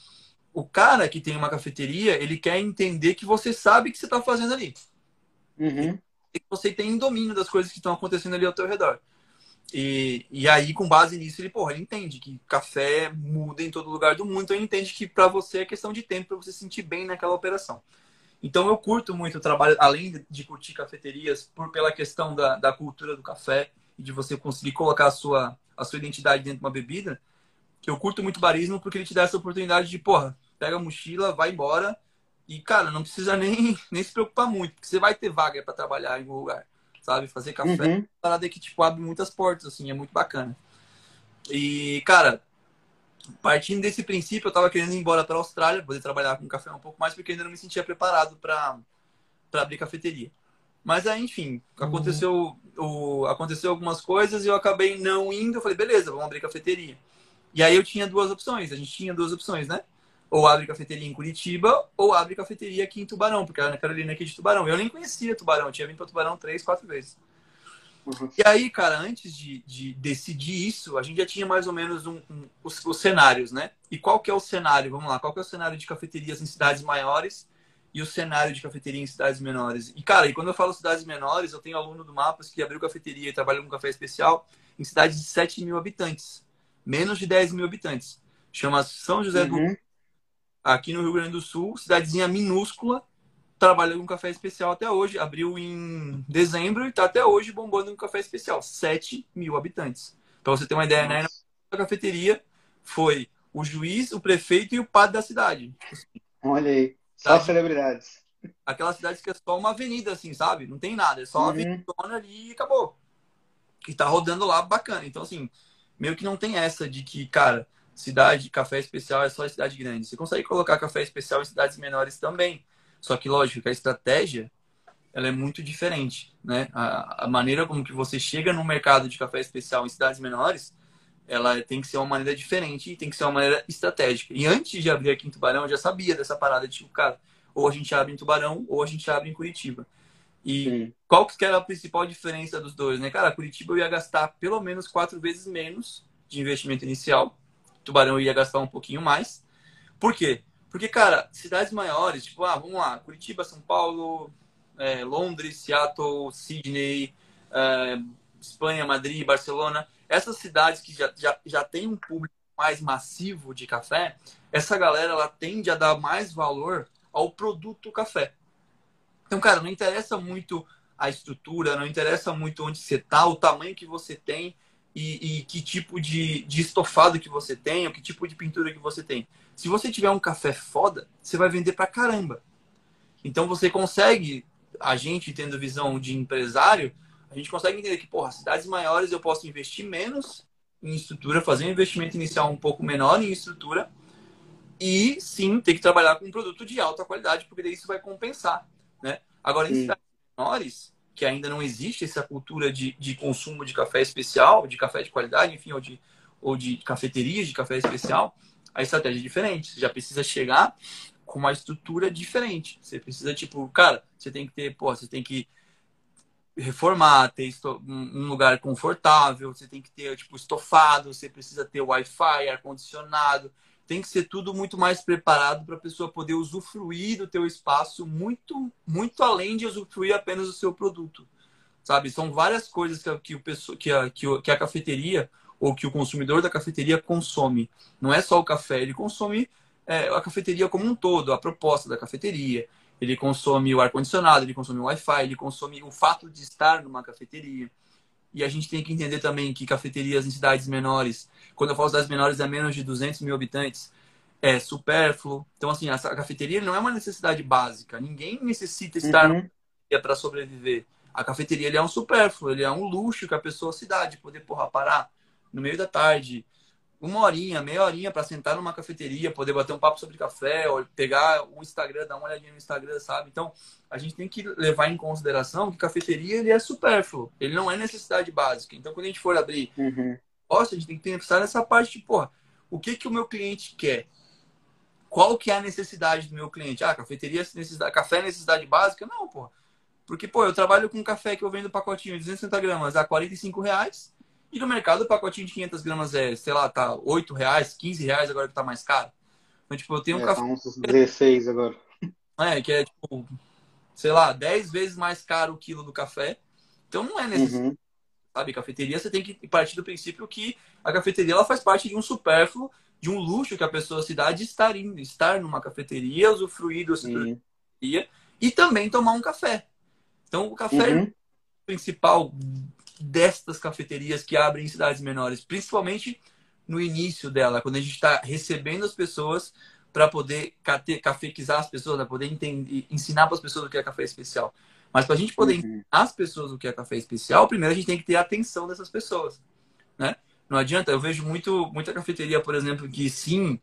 o cara que tem uma cafeteria, ele quer entender que você sabe o que você está fazendo ali. Uhum. E que você tem domínio das coisas que estão acontecendo ali ao teu redor. E, e aí, com base nisso, ele, porra, ele entende que café muda em todo lugar do mundo, então ele entende que para você é questão de tempo para você se sentir bem naquela operação. Então eu curto muito o trabalho, além de curtir cafeterias, por pela questão da, da cultura do café e de você conseguir colocar a sua, a sua identidade dentro de uma bebida, que eu curto muito barismo porque ele te dá essa oportunidade de, porra, pega a mochila, vai embora e, cara, não precisa nem, nem se preocupar muito, porque você vai ter vaga para trabalhar em algum lugar sabe? Fazer café uhum. é uma parada que, tipo, abre muitas portas, assim, é muito bacana. E, cara, partindo desse princípio, eu tava querendo ir embora para a Austrália, poder trabalhar com café um pouco mais, porque ainda não me sentia preparado para abrir cafeteria. Mas aí, enfim, uhum. aconteceu, o, aconteceu algumas coisas e eu acabei não indo. Eu falei, beleza, vamos abrir cafeteria. E aí eu tinha duas opções, a gente tinha duas opções, né? ou abre cafeteria em Curitiba, ou abre cafeteria aqui em Tubarão, porque era na Carolina aqui de Tubarão. Eu nem conhecia Tubarão, tinha vindo para Tubarão três, quatro vezes. Uhum. E aí, cara, antes de, de, decidir isso, a gente já tinha mais ou menos um, um, os, os, cenários, né? E qual que é o cenário? Vamos lá, qual que é o cenário de cafeterias em cidades maiores e o cenário de cafeteria em cidades menores? E, cara, e quando eu falo cidades menores, eu tenho aluno do Mapas que abriu cafeteria e trabalha com café especial em cidades de 7 mil habitantes, menos de 10 mil habitantes. Chama São José uhum. do aqui no Rio Grande do Sul, cidadezinha minúscula, trabalha com café especial até hoje. Abriu em dezembro e está até hoje bombando com café especial. 7 mil habitantes. Para você ter uma ideia, né? Na cafeteria foi o juiz, o prefeito e o padre da cidade. Olha aí, só celebridades. Aquela cidade que é só uma avenida, assim, sabe? Não tem nada, é só uma uhum. avenida ali e acabou. E tá rodando lá bacana. Então, assim, meio que não tem essa de que, cara, cidade, café especial é só cidade grande. Você consegue colocar café especial em cidades menores também. Só que, lógico, que a estratégia ela é muito diferente, né? A, a, maneira como que você chega no mercado de café especial em cidades menores, ela tem que ser uma maneira diferente e tem que ser uma maneira estratégica. E antes de abrir aqui em Tubarão, eu já sabia dessa parada, tipo, cara, ou a gente abre em Tubarão ou a gente abre em Curitiba. E Sim. qual que era a principal diferença dos dois, né? Cara, Curitiba eu ia gastar pelo menos quatro vezes menos de investimento inicial Tubarão ia gastar um pouquinho mais. Por quê? Porque, cara, cidades maiores, tipo, ah, vamos lá, Curitiba, São Paulo, é, Londres, Seattle, Sydney, é, Espanha, Madrid, Barcelona, essas cidades que já, já, já tem um público mais massivo de café, essa galera ela tende a dar mais valor ao produto café. Então, cara, não interessa muito a estrutura, não interessa muito onde você está, o tamanho que você tem, e, e, que tipo de, de estofado que você tem, ou que tipo de pintura que você tem. Se você tiver um café foda, você vai vender pra caramba. Então você consegue, a gente tendo visão de empresário, a gente consegue entender que, porra, cidades maiores eu posso investir menos em estrutura, fazer um investimento inicial um pouco menor em estrutura e sim ter que trabalhar com um produto de alta qualidade, porque daí isso vai compensar, né? Agora, em cidades menores, que ainda não existe essa cultura de, de consumo de café especial, de café de qualidade, enfim, ou de, ou de cafeterias de café especial, a estratégia é diferente. Você já precisa chegar com uma estrutura diferente. Você precisa, tipo, cara, você tem que ter, pô, você tem que reformar, ter um lugar confortável, você tem que ter, tipo, estofado, você precisa ter Wi-Fi, ar-condicionado, tem que ser tudo muito mais preparado para a pessoa poder usufruir do teu espaço muito muito além de usufruir apenas do seu produto sabe são várias coisas que, que o que a, que a cafeteria ou que o consumidor da cafeteria consome não é só o café ele consome é, a cafeteria como um todo a proposta da cafeteria ele consome o ar condicionado ele consome o Wi-Fi ele consome o fato de estar numa cafeteria e a gente tem que entender também que cafeterias em cidades menores, quando eu falo cidades menores, é menos de 200 mil habitantes, é supérfluo. Então, assim, a cafeteria não é uma necessidade básica. Ninguém necessita estar uhum. para sobreviver. A cafeteria ele é um supérfluo, ele é um luxo que a pessoa se dá de poder porra, parar no meio da tarde, uma horinha, meia horinha para sentar numa cafeteria, poder bater um papo sobre café, ou pegar o Instagram, dar uma olhadinha no Instagram, sabe? Então, a gente tem que levar em consideração que cafeteria ele é supérfluo, ele não é necessidade básica. Então, quando a gente for abrir uhum. negócio, a gente tem que pensar nessa parte de, porra, o que, que o meu cliente quer? Qual que é a necessidade do meu cliente? Ah, cafeteria, necessidade, café é necessidade básica? Não, porra. Porque, pô, eu trabalho com café que eu vendo pacotinho de 260 gramas a 45 reais. E no mercado o pacotinho de 500 gramas é, sei lá, tá 8 reais, 15 reais agora que tá mais caro. Então, tipo, eu tenho um é, café... Tá uns 16 agora. É, que é, tipo, sei lá, 10 vezes mais caro o quilo do café. Então não é necessário. Uhum. Sabe, cafeteria você tem que partir do princípio que a cafeteria ela faz parte de um supérfluo, de um luxo que a pessoa se dá de estar indo, estar numa cafeteria, usufruir do cafeteria e também tomar um café. Então o café uhum. é o principal destas cafeterias que abrem em cidades menores, principalmente no início dela, quando a gente está recebendo as pessoas para poder cafequizar as pessoas, para poder entender, ensinar para as pessoas o que é café especial. Mas para a gente poder uhum. ensinar as pessoas o que é café especial, primeiro a gente tem que ter a atenção dessas pessoas, né? Não adianta, eu vejo muito, muita cafeteria, por exemplo, que sim,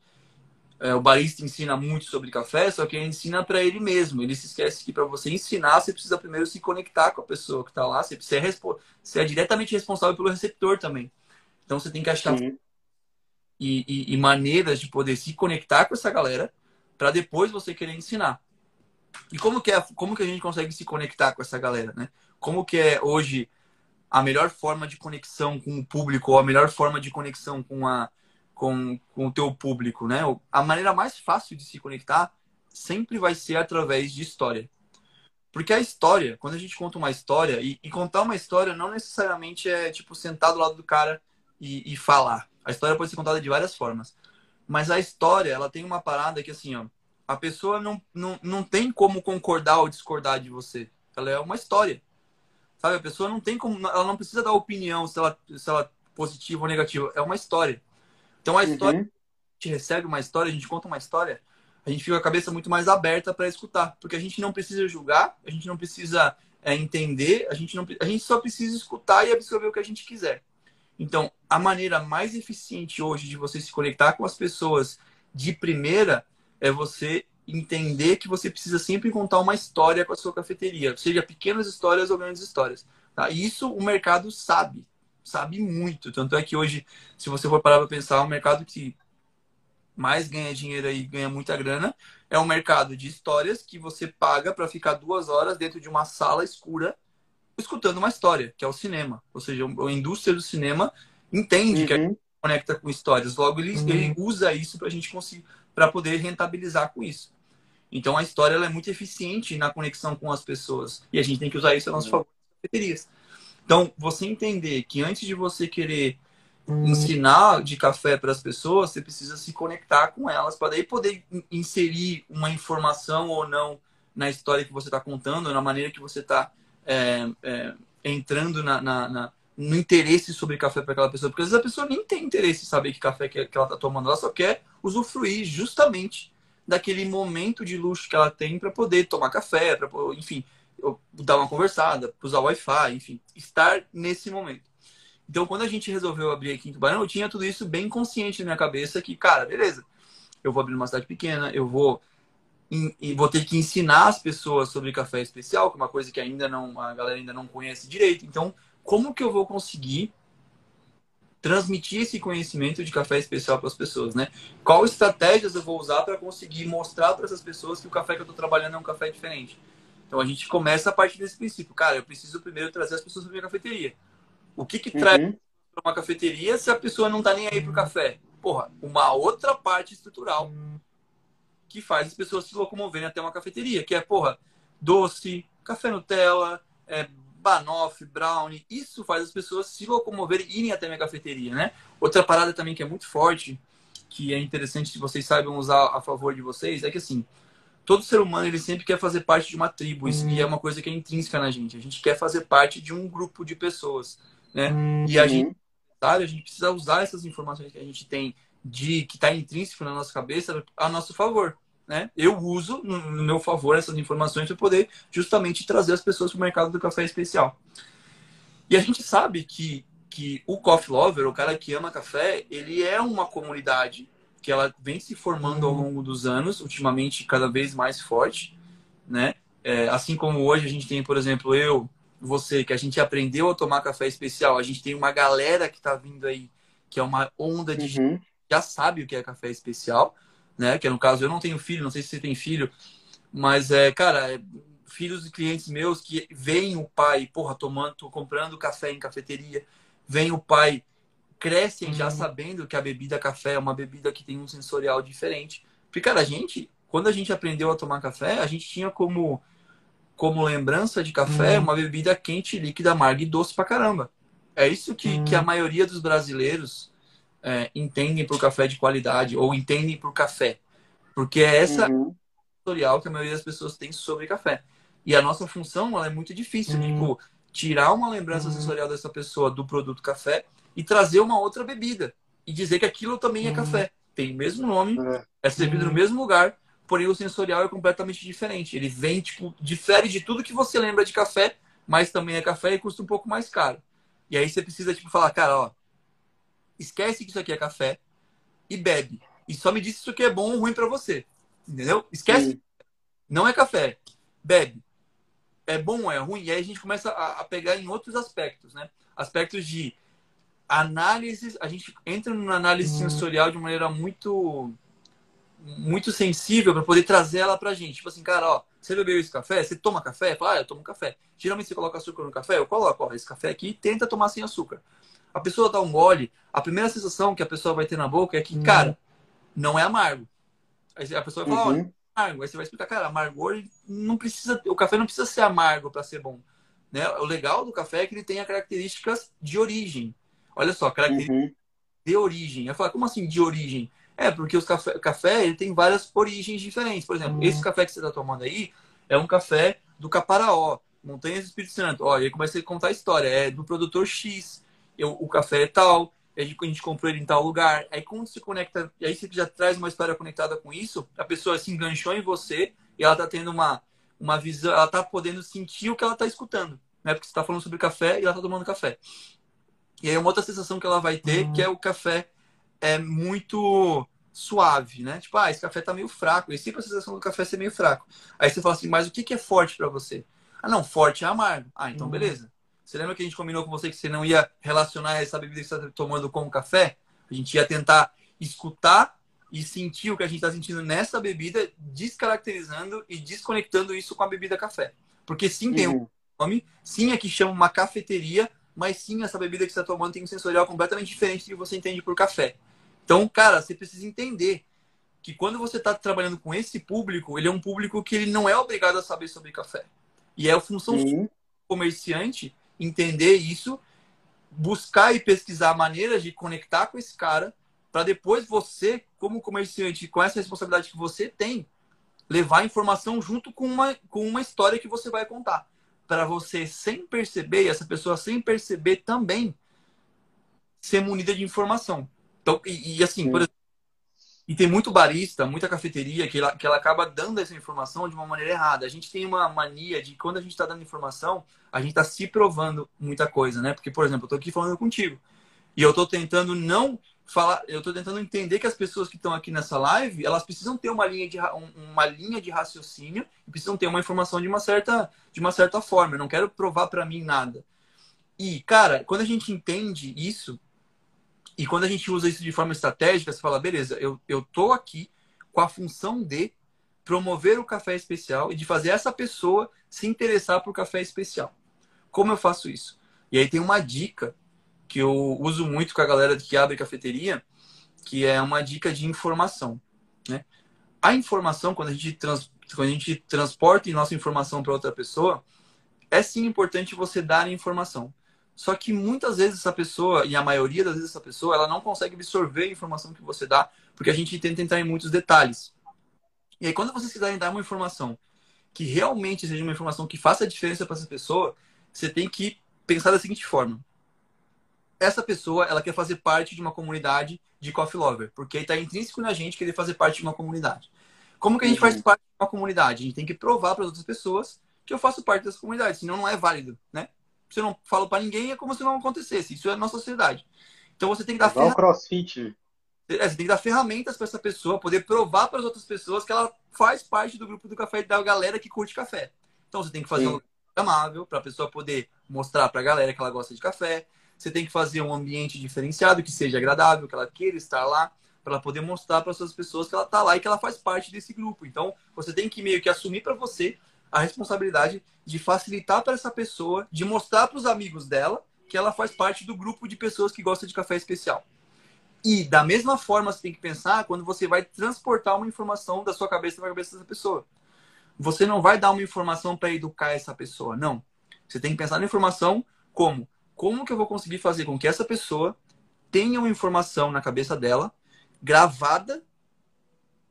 é, o barista ensina muito sobre café, só que ele ensina para ele mesmo. Ele se esquece que para você ensinar, você precisa primeiro se conectar com a pessoa que está lá. Você, você, é, você é diretamente responsável pelo receptor também. Então você tem que achar e, e, e, maneiras de poder se conectar com essa galera para depois você querer ensinar. E como que, é, como que a gente consegue se conectar com essa galera, né? Como que é hoje a melhor forma de conexão com o público ou a melhor forma de conexão com, a, com, com o teu público, né? A maneira mais fácil de se conectar sempre vai ser através de história. Porque a história, quando a gente conta uma história, e, e contar uma história não necessariamente é tipo sentar do lado do cara e, e falar. A história pode ser contada de várias formas. Mas a história, ela tem uma parada que assim, ó, a pessoa não, não, não tem como concordar ou discordar de você. Ela é uma história. Sabe? A pessoa não tem como. Ela não precisa dar opinião se ela, se ela é positiva ou negativa. É uma história. Então a uhum. história. Uhum. A gente recebe uma história, a gente conta uma história, a gente fica com a cabeça muito mais aberta para escutar. Porque a gente não precisa julgar, a gente não precisa é, entender, a gente, não, a gente só precisa escutar e absorver o que a gente quiser. Então, a maneira mais eficiente hoje de você se conectar com as pessoas de primeira é você entender que você precisa sempre contar uma história com a sua cafeteria, seja pequenas histórias ou grandes histórias. Tá? Isso o mercado sabe, sabe muito. Tanto é que hoje, se você for parar para pensar, o mercado que mais ganha dinheiro e ganha muita grana é um mercado de histórias que você paga para ficar duas horas dentro de uma sala escura escutando uma história, que é o cinema. Ou seja, a indústria do cinema entende uhum. que a gente conecta com histórias. Logo, ele, uhum. ele usa isso para a gente conseguir para poder rentabilizar com isso. Então a história é muito eficiente na conexão com as pessoas e a gente tem que usar isso a nosso favor nas cafeterias. Então, você entender que antes de você querer ensinar de café para as pessoas, você precisa se conectar com elas para daí poder inserir uma informação ou não na história que você está contando, na maneira que você está é, é, entrando na, na, na, no interesse sobre café para aquela pessoa. Porque às vezes a pessoa nem tem interesse em saber que café que, que ela está tomando, ela só quer usufruir justamente daquele momento de luxo que ela tem para poder tomar café, para enfim, dar uma conversada, usar o Wi-Fi, enfim, estar nesse momento. Então, quando a gente resolveu abrir aqui em Tubarão, eu tinha tudo isso bem consciente na minha cabeça que, cara, beleza, eu vou abrir uma cidade pequena, eu vou e vou ter que ensinar as pessoas sobre café especial, que é uma coisa que ainda não a galera ainda não conhece direito. Então, como que eu vou conseguir transmitir esse conhecimento de café especial para as pessoas, né? Qual estratégias eu vou usar para conseguir mostrar para essas pessoas que o café que eu estou trabalhando é um café diferente? Então a gente começa a partir desse princípio. Cara, eu preciso primeiro trazer as pessoas para minha cafeteria. O que que uhum. traz para uma cafeteria se a pessoa não está nem aí para o café? Porra, uma outra parte estrutural que faz as pessoas se locomoverem até uma cafeteria, que é, porra, doce, café Nutella, é, banoffee, brownie. Isso faz as pessoas se locomoverem e irem até a minha cafeteria, né? Outra parada também que é muito forte, que é interessante que vocês saibam usar a favor de vocês, é que assim, todo ser humano ele sempre quer fazer parte de uma tribo. Isso hum. é uma coisa que é intrínseca na gente. A gente quer fazer parte de um grupo de pessoas, né? Hum. E a gente, sabe, a gente precisa usar essas informações que a gente tem de que está intrínseco na nossa cabeça a nosso favor né? Eu uso no, no meu favor essas informações para poder justamente trazer as pessoas para o mercado do café especial. E a gente sabe que, que o coffee lover, o cara que ama café, ele é uma comunidade que ela vem se formando ao longo dos anos, ultimamente cada vez mais forte, né? É, assim como hoje a gente tem, por exemplo, eu, você, que a gente aprendeu a tomar café especial, a gente tem uma galera que está vindo aí que é uma onda de uhum. já sabe o que é café especial, né? Que no caso eu não tenho filho, não sei se você tem filho, mas é, cara, é, filhos de clientes meus que veem o pai, porra, tomando, comprando café em cafeteria, vem o pai, crescem uhum. já sabendo que a bebida café é uma bebida que tem um sensorial diferente. Porque, cara, a gente, quando a gente aprendeu a tomar café, a gente tinha como, como lembrança de café uhum. uma bebida quente, líquida, amarga e doce pra caramba. É isso que, uhum. que a maioria dos brasileiros é, entendem por café de qualidade ou entendem por café. Porque é essa uhum. tutorial que a maioria das pessoas tem sobre café. E a nossa função ela é muito difícil, uhum. tipo, tirar uma lembrança uhum. sensorial dessa pessoa do produto café e trazer uma outra bebida e dizer que aquilo também é uhum. café. Tem o mesmo nome, é, é servido no uhum. mesmo lugar, porém o sensorial é completamente diferente. Ele vem, tipo, difere de tudo que você lembra de café, mas também é café e custa um pouco mais caro. E aí você precisa, tipo, falar, cara, ó, esquece que isso aqui é café e bebe. E só me diz se isso aqui é bom ou ruim para você. Entendeu? Esquece. Sim. Não é café. Bebe. É bom ou é ruim? E aí a gente começa a, a pegar em outros aspectos, né? Aspectos de análise. A gente entra numa análise hum. sensorial de maneira muito muito sensível para poder trazer ela pra gente. Tipo assim, cara, ó, você bebeu esse café? Você toma café? Fala, ah, eu tomo café. Geralmente você coloca açúcar no café? Eu coloco, ó, esse café aqui tenta tomar sem açúcar a pessoa dá um gole, a primeira sensação que a pessoa vai ter na boca é que, uhum. cara, não é amargo. Aí a pessoa vai falar, uhum. é amargo. Aí você vai explicar, cara, amargor não precisa, o café não precisa ser amargo para ser bom. Né? O legal do café é que ele tem as características de origem. Olha só, características uhum. de origem. Eu falo, como assim de origem? É, porque os café, o café ele tem várias origens diferentes. Por exemplo, esse uhum. café que você está tomando aí é um café do Caparaó, Montanhas do Espírito Santo. Olha, aí começa a contar a história. É do produtor X eu, o café é tal, a gente, a gente comprou ele em tal lugar. Aí quando se conecta, e aí você já traz uma história conectada com isso, a pessoa se enganchou em você e ela tá tendo uma, uma visão, ela tá podendo sentir o que ela tá escutando, né? Porque você tá falando sobre café e ela tá tomando café. E aí uma outra sensação que ela vai ter, uhum. que é o café é muito suave, né? Tipo, ah, esse café tá meio fraco. E sempre a sensação do café ser meio fraco. Aí você fala assim, mas o que, que é forte para você? Ah, não, forte é amargo. Ah, então uhum. beleza. Você lembra que a gente combinou com você que você não ia relacionar essa bebida que você está tomando com o café? A gente ia tentar escutar e sentir o que a gente está sentindo nessa bebida, descaracterizando e desconectando isso com a bebida café. Porque sim, tem uhum. um nome, sim, aqui chama uma cafeteria, mas sim, essa bebida que você está tomando tem um sensorial completamente diferente do que você entende por café. Então, cara, você precisa entender que quando você está trabalhando com esse público, ele é um público que ele não é obrigado a saber sobre café. E é a função do comerciante entender isso, buscar e pesquisar maneiras de conectar com esse cara, para depois você, como comerciante, com essa responsabilidade que você tem, levar a informação junto com uma, com uma história que você vai contar. Para você, sem perceber, e essa pessoa sem perceber também, ser munida de informação. Então, e, e assim, por exemplo, e tem muito barista, muita cafeteria que ela, que ela acaba dando essa informação de uma maneira errada. A gente tem uma mania de quando a gente está dando informação, a gente está se provando muita coisa, né? Porque, por exemplo, eu estou aqui falando contigo e eu estou tentando não falar, eu estou tentando entender que as pessoas que estão aqui nessa live, elas precisam ter uma linha de, uma linha de raciocínio precisam ter uma informação de uma certa, de uma certa forma. Eu não quero provar para mim nada. E, cara, quando a gente entende isso, e quando a gente usa isso de forma estratégica, você fala, beleza, eu, eu tô aqui com a função de promover o café especial e de fazer essa pessoa se interessar por café especial. Como eu faço isso? E aí tem uma dica que eu uso muito com a galera que abre cafeteria, que é uma dica de informação. Né? A informação, quando a gente, trans, quando a gente transporta nossa informação para outra pessoa, é sim importante você dar informação. Só que muitas vezes essa pessoa, e a maioria das vezes essa pessoa, ela não consegue absorver a informação que você dá, porque a gente tenta entrar em muitos detalhes. E aí, quando vocês quiserem dar uma informação que realmente seja uma informação que faça a diferença para essa pessoa, você tem que pensar da seguinte forma. Essa pessoa, ela quer fazer parte de uma comunidade de coffee lover, porque está intrínseco na gente querer fazer parte de uma comunidade. Como que a gente uhum. faz parte de uma comunidade? A gente tem que provar para as outras pessoas que eu faço parte dessa comunidade, senão não é válido, né? você não fala para ninguém, é como se não acontecesse. Isso é a nossa sociedade. Então você tem que dar ferramentas. crossfit. É, você tem que dar ferramentas para essa pessoa poder provar para as outras pessoas que ela faz parte do grupo do café da galera que curte café. Então você tem que fazer Sim. um amável para a pessoa poder mostrar para a galera que ela gosta de café. Você tem que fazer um ambiente diferenciado, que seja agradável, que ela queira estar lá, para ela poder mostrar para essas pessoas que ela está lá e que ela faz parte desse grupo. Então, você tem que meio que assumir para você a responsabilidade de facilitar para essa pessoa, de mostrar para os amigos dela que ela faz parte do grupo de pessoas que gostam de café especial. E da mesma forma você tem que pensar quando você vai transportar uma informação da sua cabeça para a cabeça dessa pessoa. Você não vai dar uma informação para educar essa pessoa, não. Você tem que pensar na informação como como que eu vou conseguir fazer com que essa pessoa tenha uma informação na cabeça dela gravada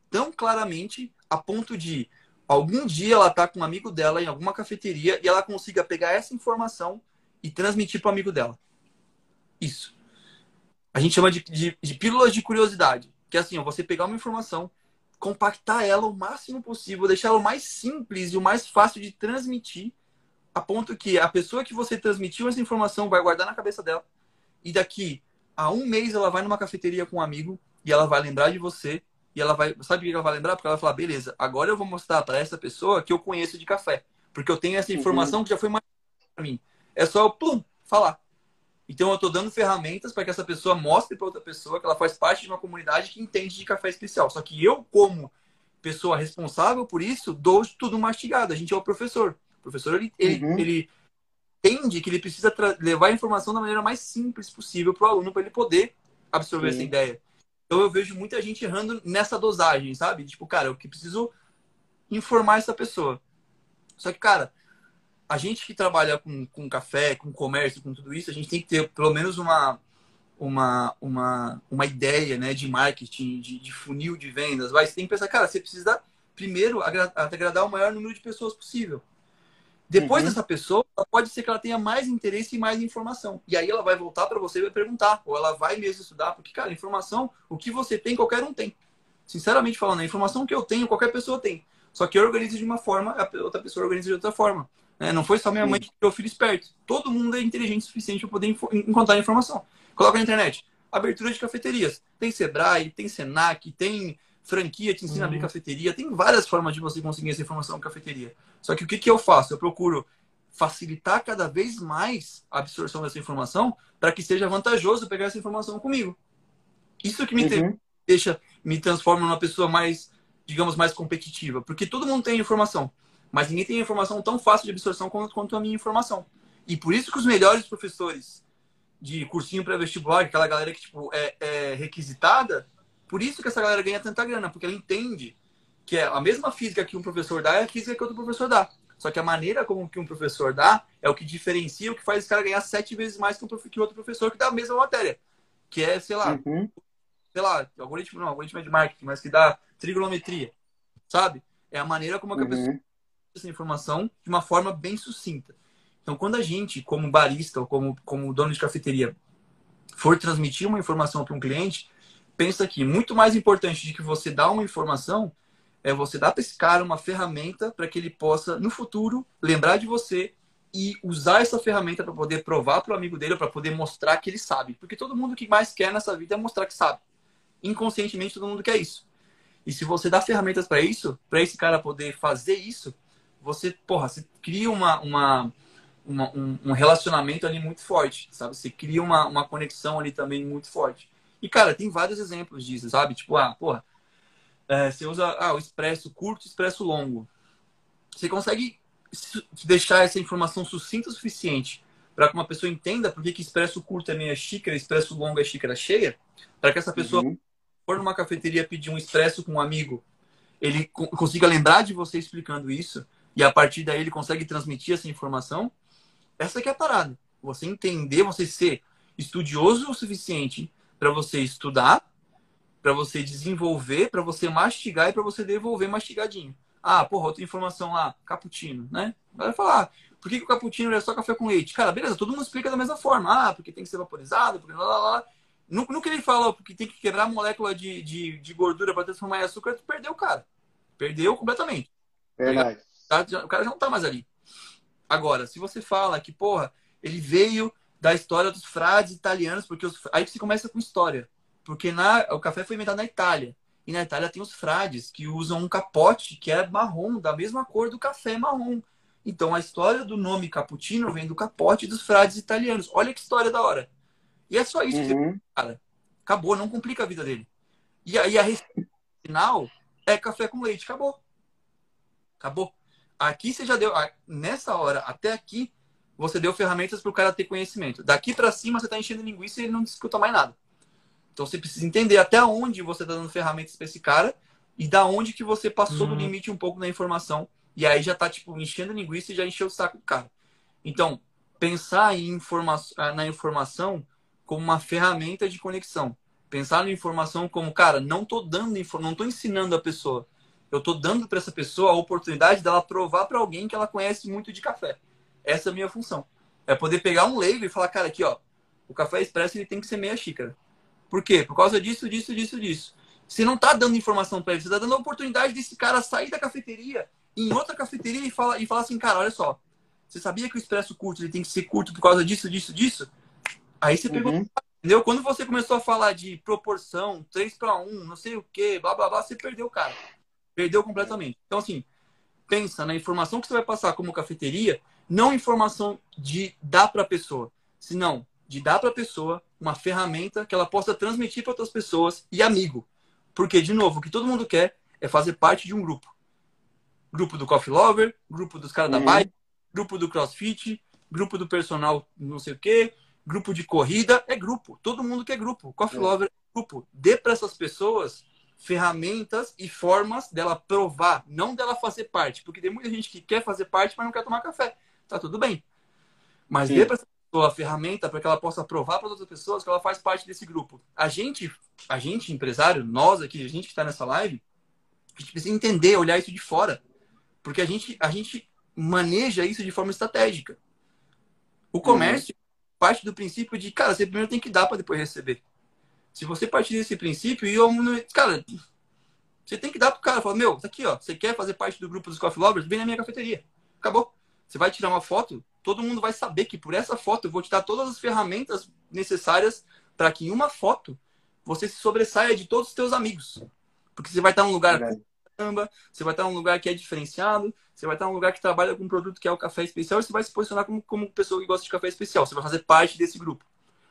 tão claramente a ponto de algum dia ela tá com um amigo dela em alguma cafeteria e ela consiga pegar essa informação e transmitir para o amigo dela. Isso. A gente chama de, de, de pílulas de curiosidade. Que é assim, ó, você pegar uma informação, compactar ela o máximo possível, deixar ela o mais simples e o mais fácil de transmitir, a ponto que a pessoa que você transmitiu essa informação vai guardar na cabeça dela. E daqui a um mês ela vai numa cafeteria com um amigo e ela vai lembrar de você e ela vai. Sabe o que ela vai lembrar? Porque ela vai falar: beleza, agora eu vou mostrar para essa pessoa que eu conheço de café. Porque eu tenho essa uhum. informação uhum. que já foi mais para mim. É só eu, plum, falar. Então eu estou dando ferramentas para que essa pessoa mostre para outra pessoa que ela faz parte de uma comunidade que entende de café especial. Só que eu, como pessoa responsável por isso, dou tudo mastigado. A gente é o professor. O professor, ele, ele, uhum. ele entende que ele precisa levar a informação da maneira mais simples possível para o aluno, para ele poder absorver Sim. essa ideia. Então eu vejo muita gente errando nessa dosagem, sabe? Tipo, cara, eu que preciso informar essa pessoa. Só que, cara, a gente que trabalha com, com café, com comércio, com tudo isso, a gente tem que ter pelo menos uma, uma, uma, uma ideia né, de marketing, de, de funil de vendas. Mas você tem que pensar, cara, você precisa primeiro agradar o maior número de pessoas possível. Depois uhum. dessa pessoa, pode ser que ela tenha mais interesse e mais informação. E aí ela vai voltar para você e vai perguntar, ou ela vai mesmo estudar, porque, cara, informação, o que você tem, qualquer um tem. Sinceramente falando, a informação que eu tenho, qualquer pessoa tem. Só que eu organizo de uma forma, a outra pessoa organiza de outra forma. Né? Não foi só minha mãe que criou filho esperto. Todo mundo é inteligente o suficiente para poder encontrar informação. Coloca na internet. Abertura de cafeterias. Tem Sebrae, tem Senac, tem franquia te ensina a abrir uhum. cafeteria. Tem várias formas de você conseguir essa informação em cafeteria. Só que o que, que eu faço? Eu procuro facilitar cada vez mais a absorção dessa informação para que seja vantajoso pegar essa informação comigo. Isso que me uhum. deixa, me transforma numa pessoa mais, digamos, mais competitiva. Porque todo mundo tem informação, mas ninguém tem informação tão fácil de absorção quanto, quanto a minha informação. E por isso que os melhores professores de cursinho pré-vestibular, aquela galera que tipo, é, é requisitada, por isso que essa galera ganha tanta grana, porque ela entende que é a mesma física que um professor dá é a física que outro professor dá. Só que a maneira como que um professor dá é o que diferencia, o que faz esse cara ganhar sete vezes mais que, um, que outro professor que dá a mesma matéria. Que é, sei lá, uhum. sei lá, algoritmo não, algoritmo é de marketing, mas que dá trigonometria, sabe? É a maneira como a uhum. pessoa essa informação de uma forma bem sucinta. Então, quando a gente, como barista ou como, como dono de cafeteria, for transmitir uma informação para um cliente, pensa que muito mais importante de que você dar uma informação é você dar para esse cara uma ferramenta para que ele possa, no futuro, lembrar de você e usar essa ferramenta para poder provar para o amigo dele, para poder mostrar que ele sabe. Porque todo mundo que mais quer nessa vida é mostrar que sabe. Inconscientemente, todo mundo quer isso. E se você dá ferramentas para isso, para esse cara poder fazer isso, você, porra, você cria uma, uma, uma um, um, relacionamento ali muito forte, sabe? Você cria uma, uma conexão ali também muito forte. E, cara, tem vários exemplos disso, sabe? Tipo, ah, porra, é, você usa ah, o expresso curto e expresso longo. Você consegue deixar essa informação sucinta o suficiente para que uma pessoa entenda por que, que expresso curto é meia xícara, expresso longo é xícara cheia, para que essa pessoa uhum. for numa cafeteria pedir um expresso com um amigo, ele consiga lembrar de você explicando isso e a partir daí ele consegue transmitir essa informação. Essa que é a parada. Você entender, você ser estudioso o suficiente para você estudar, para você desenvolver, para você mastigar e para você devolver mastigadinho. Ah, porra, outra informação lá, cappuccino, né? Vai falar, ah, por que, que o cappuccino é só café com leite? Cara, beleza, todo mundo explica da mesma forma. Ah, porque tem que ser vaporizado, porque lá, lá, lá. No que ele fala, porque tem que quebrar a molécula de, de, de gordura para transformar em açúcar, tu perdeu o cara. Perdeu completamente. Verdade. O cara já não tá mais ali. Agora, se você fala que, porra, ele veio da história dos frades italianos, porque os, aí você começa com história. Porque na, o café foi inventado na Itália. E na Itália tem os frades que usam um capote que é marrom, da mesma cor do café marrom. Então a história do nome cappuccino vem do capote dos frades italianos. Olha que história da hora. E é só isso uhum. que você cara. Acabou, não complica a vida dele. E aí a receita final é café com leite. Acabou. Acabou. Aqui você já deu, nessa hora, até aqui, você deu ferramentas para o cara ter conhecimento. Daqui para cima você está enchendo linguiça e ele não discuta mais nada. Então você precisa entender até onde você está dando ferramentas para esse cara e da onde que você passou uhum. do limite um pouco da informação. E aí já está tipo enchendo linguiça e já encheu o saco do cara. Então, pensar informa na informação como uma ferramenta de conexão. Pensar na informação como, cara, não tô dando não tô ensinando a pessoa. Eu tô dando para essa pessoa a oportunidade dela provar para alguém que ela conhece muito de café. Essa é a minha função. É poder pegar um leigo e falar, cara, aqui, ó, o café expresso ele tem que ser meia xícara. Por quê? Por causa disso, disso, disso, disso. Você não tá dando informação para ele, você tá dando a oportunidade desse cara sair da cafeteria em outra cafeteria e falar e falar assim, cara, olha só, você sabia que o expresso curto ele tem que ser curto por causa disso, disso, disso? Aí você pegou, uhum. entendeu? Quando você começou a falar de proporção, 3 para 1, não sei o que, blá blá blá, você perdeu o cara. Perdeu completamente. Então, assim, pensa na informação que você vai passar como cafeteria não informação de dar para a pessoa, senão de dar para a pessoa uma ferramenta que ela possa transmitir para outras pessoas e amigo. Porque, de novo, o que todo mundo quer é fazer parte de um grupo. Grupo do Coffee Lover, grupo dos caras uhum. da bike, grupo do CrossFit, grupo do personal não sei o quê, grupo de corrida, é grupo. Todo mundo quer grupo. Coffee é. Lover é grupo. Dê para essas pessoas ferramentas e formas dela provar, não dela fazer parte. Porque tem muita gente que quer fazer parte, mas não quer tomar café tá tudo bem. Mas Sim. dê para essa pessoa a ferramenta para que ela possa provar para outras pessoas que ela faz parte desse grupo. A gente, a gente empresário, nós aqui, a gente que está nessa live, a gente precisa entender, olhar isso de fora, porque a gente, a gente maneja isso de forma estratégica. O uhum. comércio parte do princípio de, cara, você primeiro tem que dar para depois receber. Se você partir desse princípio, e eu, cara, você tem que dar pro cara, falar, meu, tá aqui, ó, você quer fazer parte do grupo dos Coffee Lovers? Vem na minha cafeteria. Acabou. Você vai tirar uma foto, todo mundo vai saber que por essa foto eu vou te dar todas as ferramentas necessárias para que em uma foto você se sobressaia de todos os seus amigos. Porque você vai estar num lugar caramba, você vai estar num lugar que é diferenciado, você vai estar num lugar que trabalha com um produto que é o café especial e você vai se posicionar como, como pessoa que gosta de café especial. Você vai fazer parte desse grupo.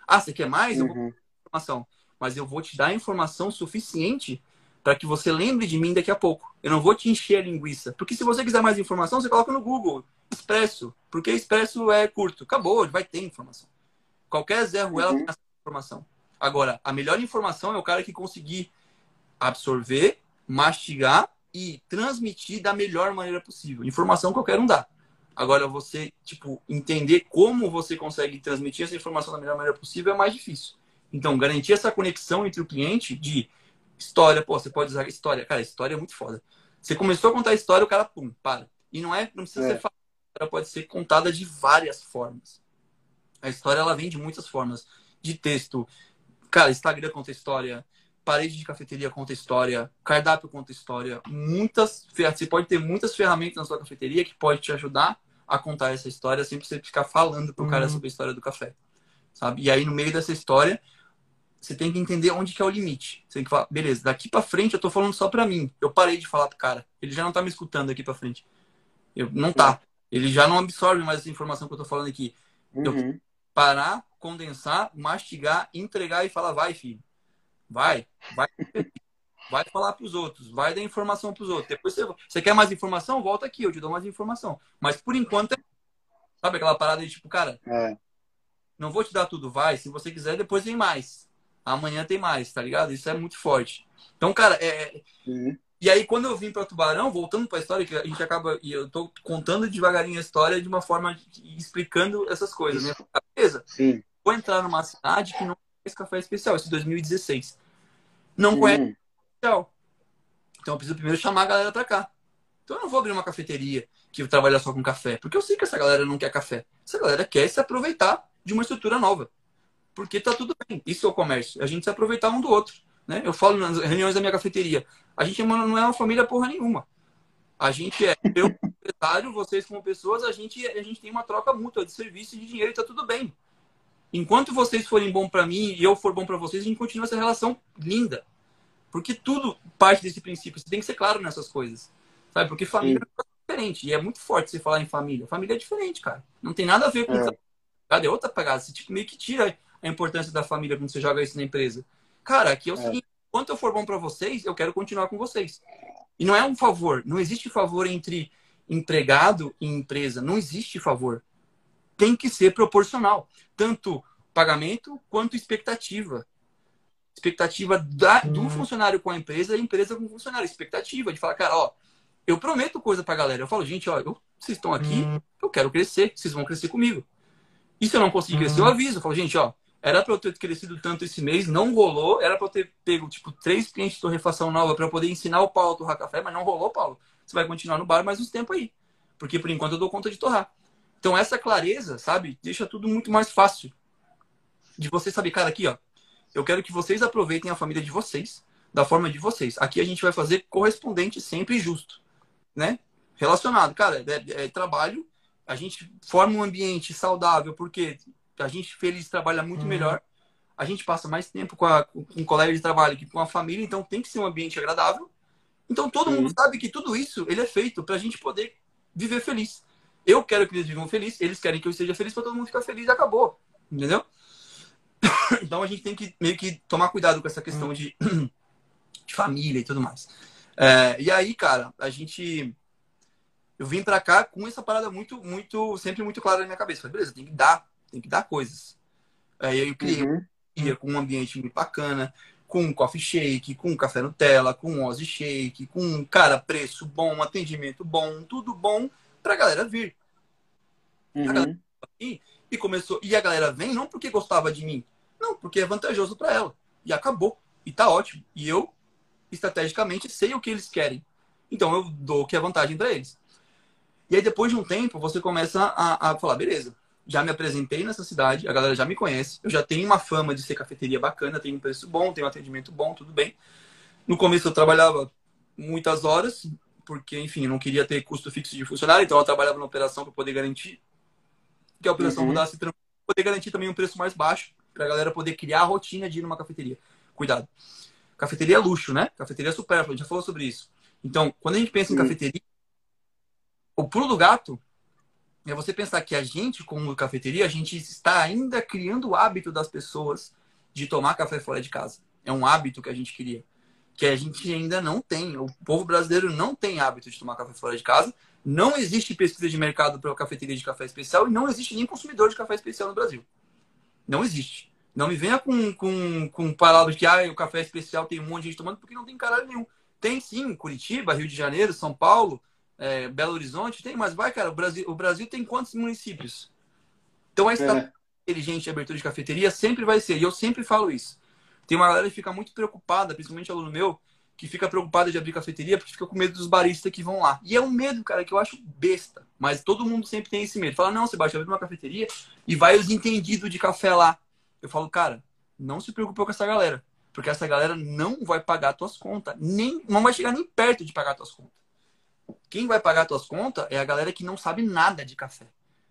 Ah, você quer mais? Uhum. Eu vou uhum. informação. Mas eu vou te dar informação suficiente para que você lembre de mim daqui a pouco. Eu não vou te encher a linguiça. Porque se você quiser mais informação, você coloca no Google Expresso. Porque Expresso é curto. Acabou, vai ter informação. Qualquer Zé Ruela uhum. tem essa informação. Agora, a melhor informação é o cara que conseguir absorver, mastigar e transmitir da melhor maneira possível. Informação qualquer um dá. Agora, você, tipo, entender como você consegue transmitir essa informação da melhor maneira possível é mais difícil. Então, garantir essa conexão entre o cliente de História, pô, você pode usar história. Cara, história é muito foda. Você começou a contar a história, o cara, pum, para. E não é, não precisa é. ser fácil. Ela pode ser contada de várias formas. A história, ela vem de muitas formas. De texto. Cara, Instagram conta história. Parede de cafeteria conta história. Cardápio conta história. Muitas, você pode ter muitas ferramentas na sua cafeteria que pode te ajudar a contar essa história sem você ficar falando pro uhum. cara sobre a história do café. Sabe? E aí, no meio dessa história, você tem que entender onde que é o limite. Você tem que falar, beleza, daqui para frente eu tô falando só para mim. Eu parei de falar pro cara. Ele já não tá me escutando aqui para frente. Eu, não tá. Ele já não absorve mais essa informação que eu tô falando aqui. Uhum. Eu parar, condensar, mastigar, entregar e falar, vai, filho. Vai, vai. vai falar para os outros, vai dar informação para os outros. Depois você, você quer mais informação? Volta aqui, eu te dou mais informação. Mas por enquanto, sabe aquela parada de tipo, cara, é. não vou te dar tudo, vai. Se você quiser, depois vem mais amanhã tem mais, tá ligado? Isso é muito forte. Então, cara, é. Uhum. E aí, quando eu vim para Tubarão, voltando para a história, que a gente acaba. E eu tô contando devagarinho a história de uma forma explicando essas coisas, né? Beleza? Sim. Vou entrar numa cidade que não conhece café especial, esse 2016. Não conhece especial. Então, eu preciso primeiro chamar a galera para cá. Então, eu não vou abrir uma cafeteria que trabalha só com café, porque eu sei que essa galera não quer café. Essa galera quer se aproveitar de uma estrutura nova porque tá tudo bem. Isso é o comércio. A gente se aproveitar um do outro. Né? Eu falo nas reuniões da minha cafeteria. A gente não é uma família porra nenhuma. A gente é, eu como empresário, vocês como pessoas, a gente, a gente tem uma troca mútua de serviço e de dinheiro e tá tudo bem. Enquanto vocês forem bom para mim e eu for bom para vocês, a gente continua essa relação linda. Porque tudo parte desse princípio. Você tem que ser claro nessas coisas. Sabe? Porque família, diferente. E é muito forte você falar em família. Família é diferente, cara. Não tem nada a ver com. É. Cadê outra pegada? Você tipo, meio que tira a importância da família quando você joga isso na empresa. Cara, aqui é o é. seguinte: enquanto eu for bom para vocês, eu quero continuar com vocês. E não é um favor. Não existe favor entre empregado e empresa. Não existe favor. Tem que ser proporcional. Tanto pagamento quanto expectativa. Expectativa da, do funcionário com a empresa e a empresa com o funcionário. Expectativa de falar, cara, ó, eu prometo coisa pra galera. Eu falo, gente, ó, eu, vocês estão aqui, eu quero crescer, vocês vão crescer comigo. E se eu não conseguir crescer, eu aviso. Eu falo, gente, ó, era para eu ter crescido tanto esse mês, não rolou. Era para eu ter pego, tipo, três clientes de torrefação nova para eu poder ensinar o Paulo a torrar café, mas não rolou, Paulo. Você vai continuar no bar mais uns tempo aí. Porque por enquanto eu dou conta de torrar. Então essa clareza, sabe, deixa tudo muito mais fácil. De você saber, cara, aqui, ó. Eu quero que vocês aproveitem a família de vocês, da forma de vocês. Aqui a gente vai fazer correspondente sempre justo, né? Relacionado. Cara, é, é trabalho, a gente forma um ambiente saudável, porque a gente feliz trabalha muito uhum. melhor. A gente passa mais tempo com, a, com um colega de trabalho que com a família, então tem que ser um ambiente agradável. Então todo mundo sabe que tudo isso ele é feito para a gente poder viver feliz. Eu quero que eles vivam felizes, eles querem que eu esteja feliz para todo mundo ficar feliz e acabou. Entendeu? então a gente tem que meio que tomar cuidado com essa questão uhum. de, de família e tudo mais. É, e aí, cara, a gente. Eu vim pra cá com essa parada muito, muito, sempre muito clara na minha cabeça. Falei, beleza, tem que dar, tem que dar coisas. Aí eu criei uhum. com um ambiente muito bacana, com coffee shake, com café Nutella, com Ozzy shake, com, cara, preço bom, atendimento bom, tudo bom pra galera vir. Uhum. A galera e, e começou. E a galera vem não porque gostava de mim, não, porque é vantajoso para ela. E acabou. E tá ótimo. E eu, estrategicamente, sei o que eles querem. Então eu dou o que é vantagem para eles. E aí, depois de um tempo, você começa a, a falar, beleza, já me apresentei nessa cidade, a galera já me conhece, eu já tenho uma fama de ser cafeteria bacana, tenho um preço bom, tenho um atendimento bom, tudo bem. No começo eu trabalhava muitas horas, porque, enfim, eu não queria ter custo fixo de funcionário, então eu trabalhava na operação para poder garantir que a operação uhum. mudasse, poder garantir também um preço mais baixo, para a galera poder criar a rotina de ir numa cafeteria. Cuidado. Cafeteria é luxo, né? Cafeteria é supérfluo, a gente já falou sobre isso. Então, quando a gente pensa em cafeteria, o pulo do gato é você pensar que a gente, como cafeteria, a gente está ainda criando o hábito das pessoas de tomar café fora de casa. É um hábito que a gente queria. Que a gente ainda não tem. O povo brasileiro não tem hábito de tomar café fora de casa. Não existe pesquisa de mercado para cafeteria de café especial e não existe nem consumidor de café especial no Brasil. Não existe. Não me venha com, com, com palavras que ah, o café especial tem um monte de gente tomando, porque não tem caralho nenhum. Tem sim, Curitiba, Rio de Janeiro, São Paulo, é, Belo Horizonte, tem, mas vai, cara, o Brasil, o Brasil tem quantos municípios? Então a estratégia é. inteligente de abertura de cafeteria sempre vai ser, e eu sempre falo isso. Tem uma galera que fica muito preocupada, principalmente aluno meu, que fica preocupada de abrir cafeteria porque fica com medo dos baristas que vão lá. E é um medo, cara, que eu acho besta. Mas todo mundo sempre tem esse medo. Fala, não, Sebastião, abre uma cafeteria e vai os entendidos de café lá. Eu falo, cara, não se preocupe com essa galera. Porque essa galera não vai pagar tuas contas. Nem, não vai chegar nem perto de pagar tuas contas. Quem vai pagar tuas contas é a galera que não sabe nada de café.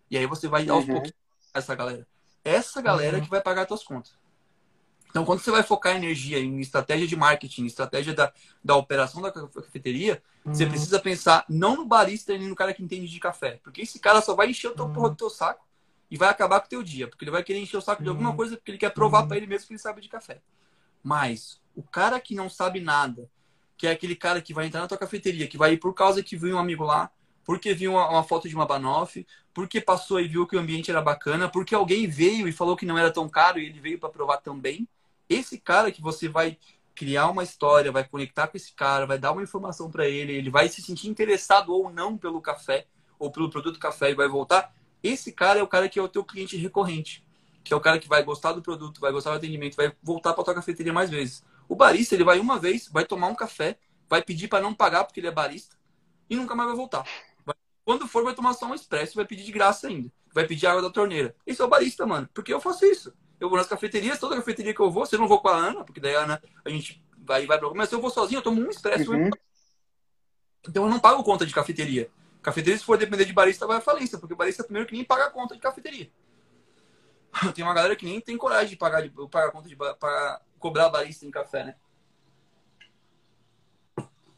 E aí você vai aos uhum. pouquinhos essa galera. Essa galera uhum. que vai pagar tuas contas. Então, quando você vai focar energia em estratégia de marketing, estratégia da, da operação da cafeteria, uhum. você precisa pensar não no barista nem no cara que entende de café. Porque esse cara só vai encher o teu, uhum. porra do teu saco e vai acabar com o teu dia. Porque ele vai querer encher o saco de alguma uhum. coisa porque ele quer provar uhum. para ele mesmo que ele sabe de café. Mas o cara que não sabe nada, que é aquele cara que vai entrar na tua cafeteria, que vai ir por causa que viu um amigo lá, porque viu uma, uma foto de uma Banoff, porque passou e viu que o ambiente era bacana, porque alguém veio e falou que não era tão caro e ele veio para provar também esse cara que você vai criar uma história, vai conectar com esse cara, vai dar uma informação para ele, ele vai se sentir interessado ou não pelo café ou pelo produto café e vai voltar. Esse cara é o cara que é o teu cliente recorrente, que é o cara que vai gostar do produto, vai gostar do atendimento, vai voltar para tua cafeteria mais vezes. O barista, ele vai uma vez, vai tomar um café, vai pedir para não pagar porque ele é barista e nunca mais vai voltar. Quando for, vai tomar só um expresso, vai pedir de graça ainda. Vai pedir água da torneira. Esse é o barista, mano. Porque eu faço isso eu vou nas cafeterias, toda cafeteria que eu vou, se eu não vou com a Ana, porque daí a Ana, a gente vai, vai pra... Mas se eu vou sozinho, eu tomo um expresso. Uhum. Então eu não pago conta de cafeteria. Cafeteria, se for depender de barista, vai à falência, porque o barista é primeiro que nem paga a conta de cafeteria. Tem uma galera que nem tem coragem de pagar, de pagar a conta de para cobrar barista em café, né?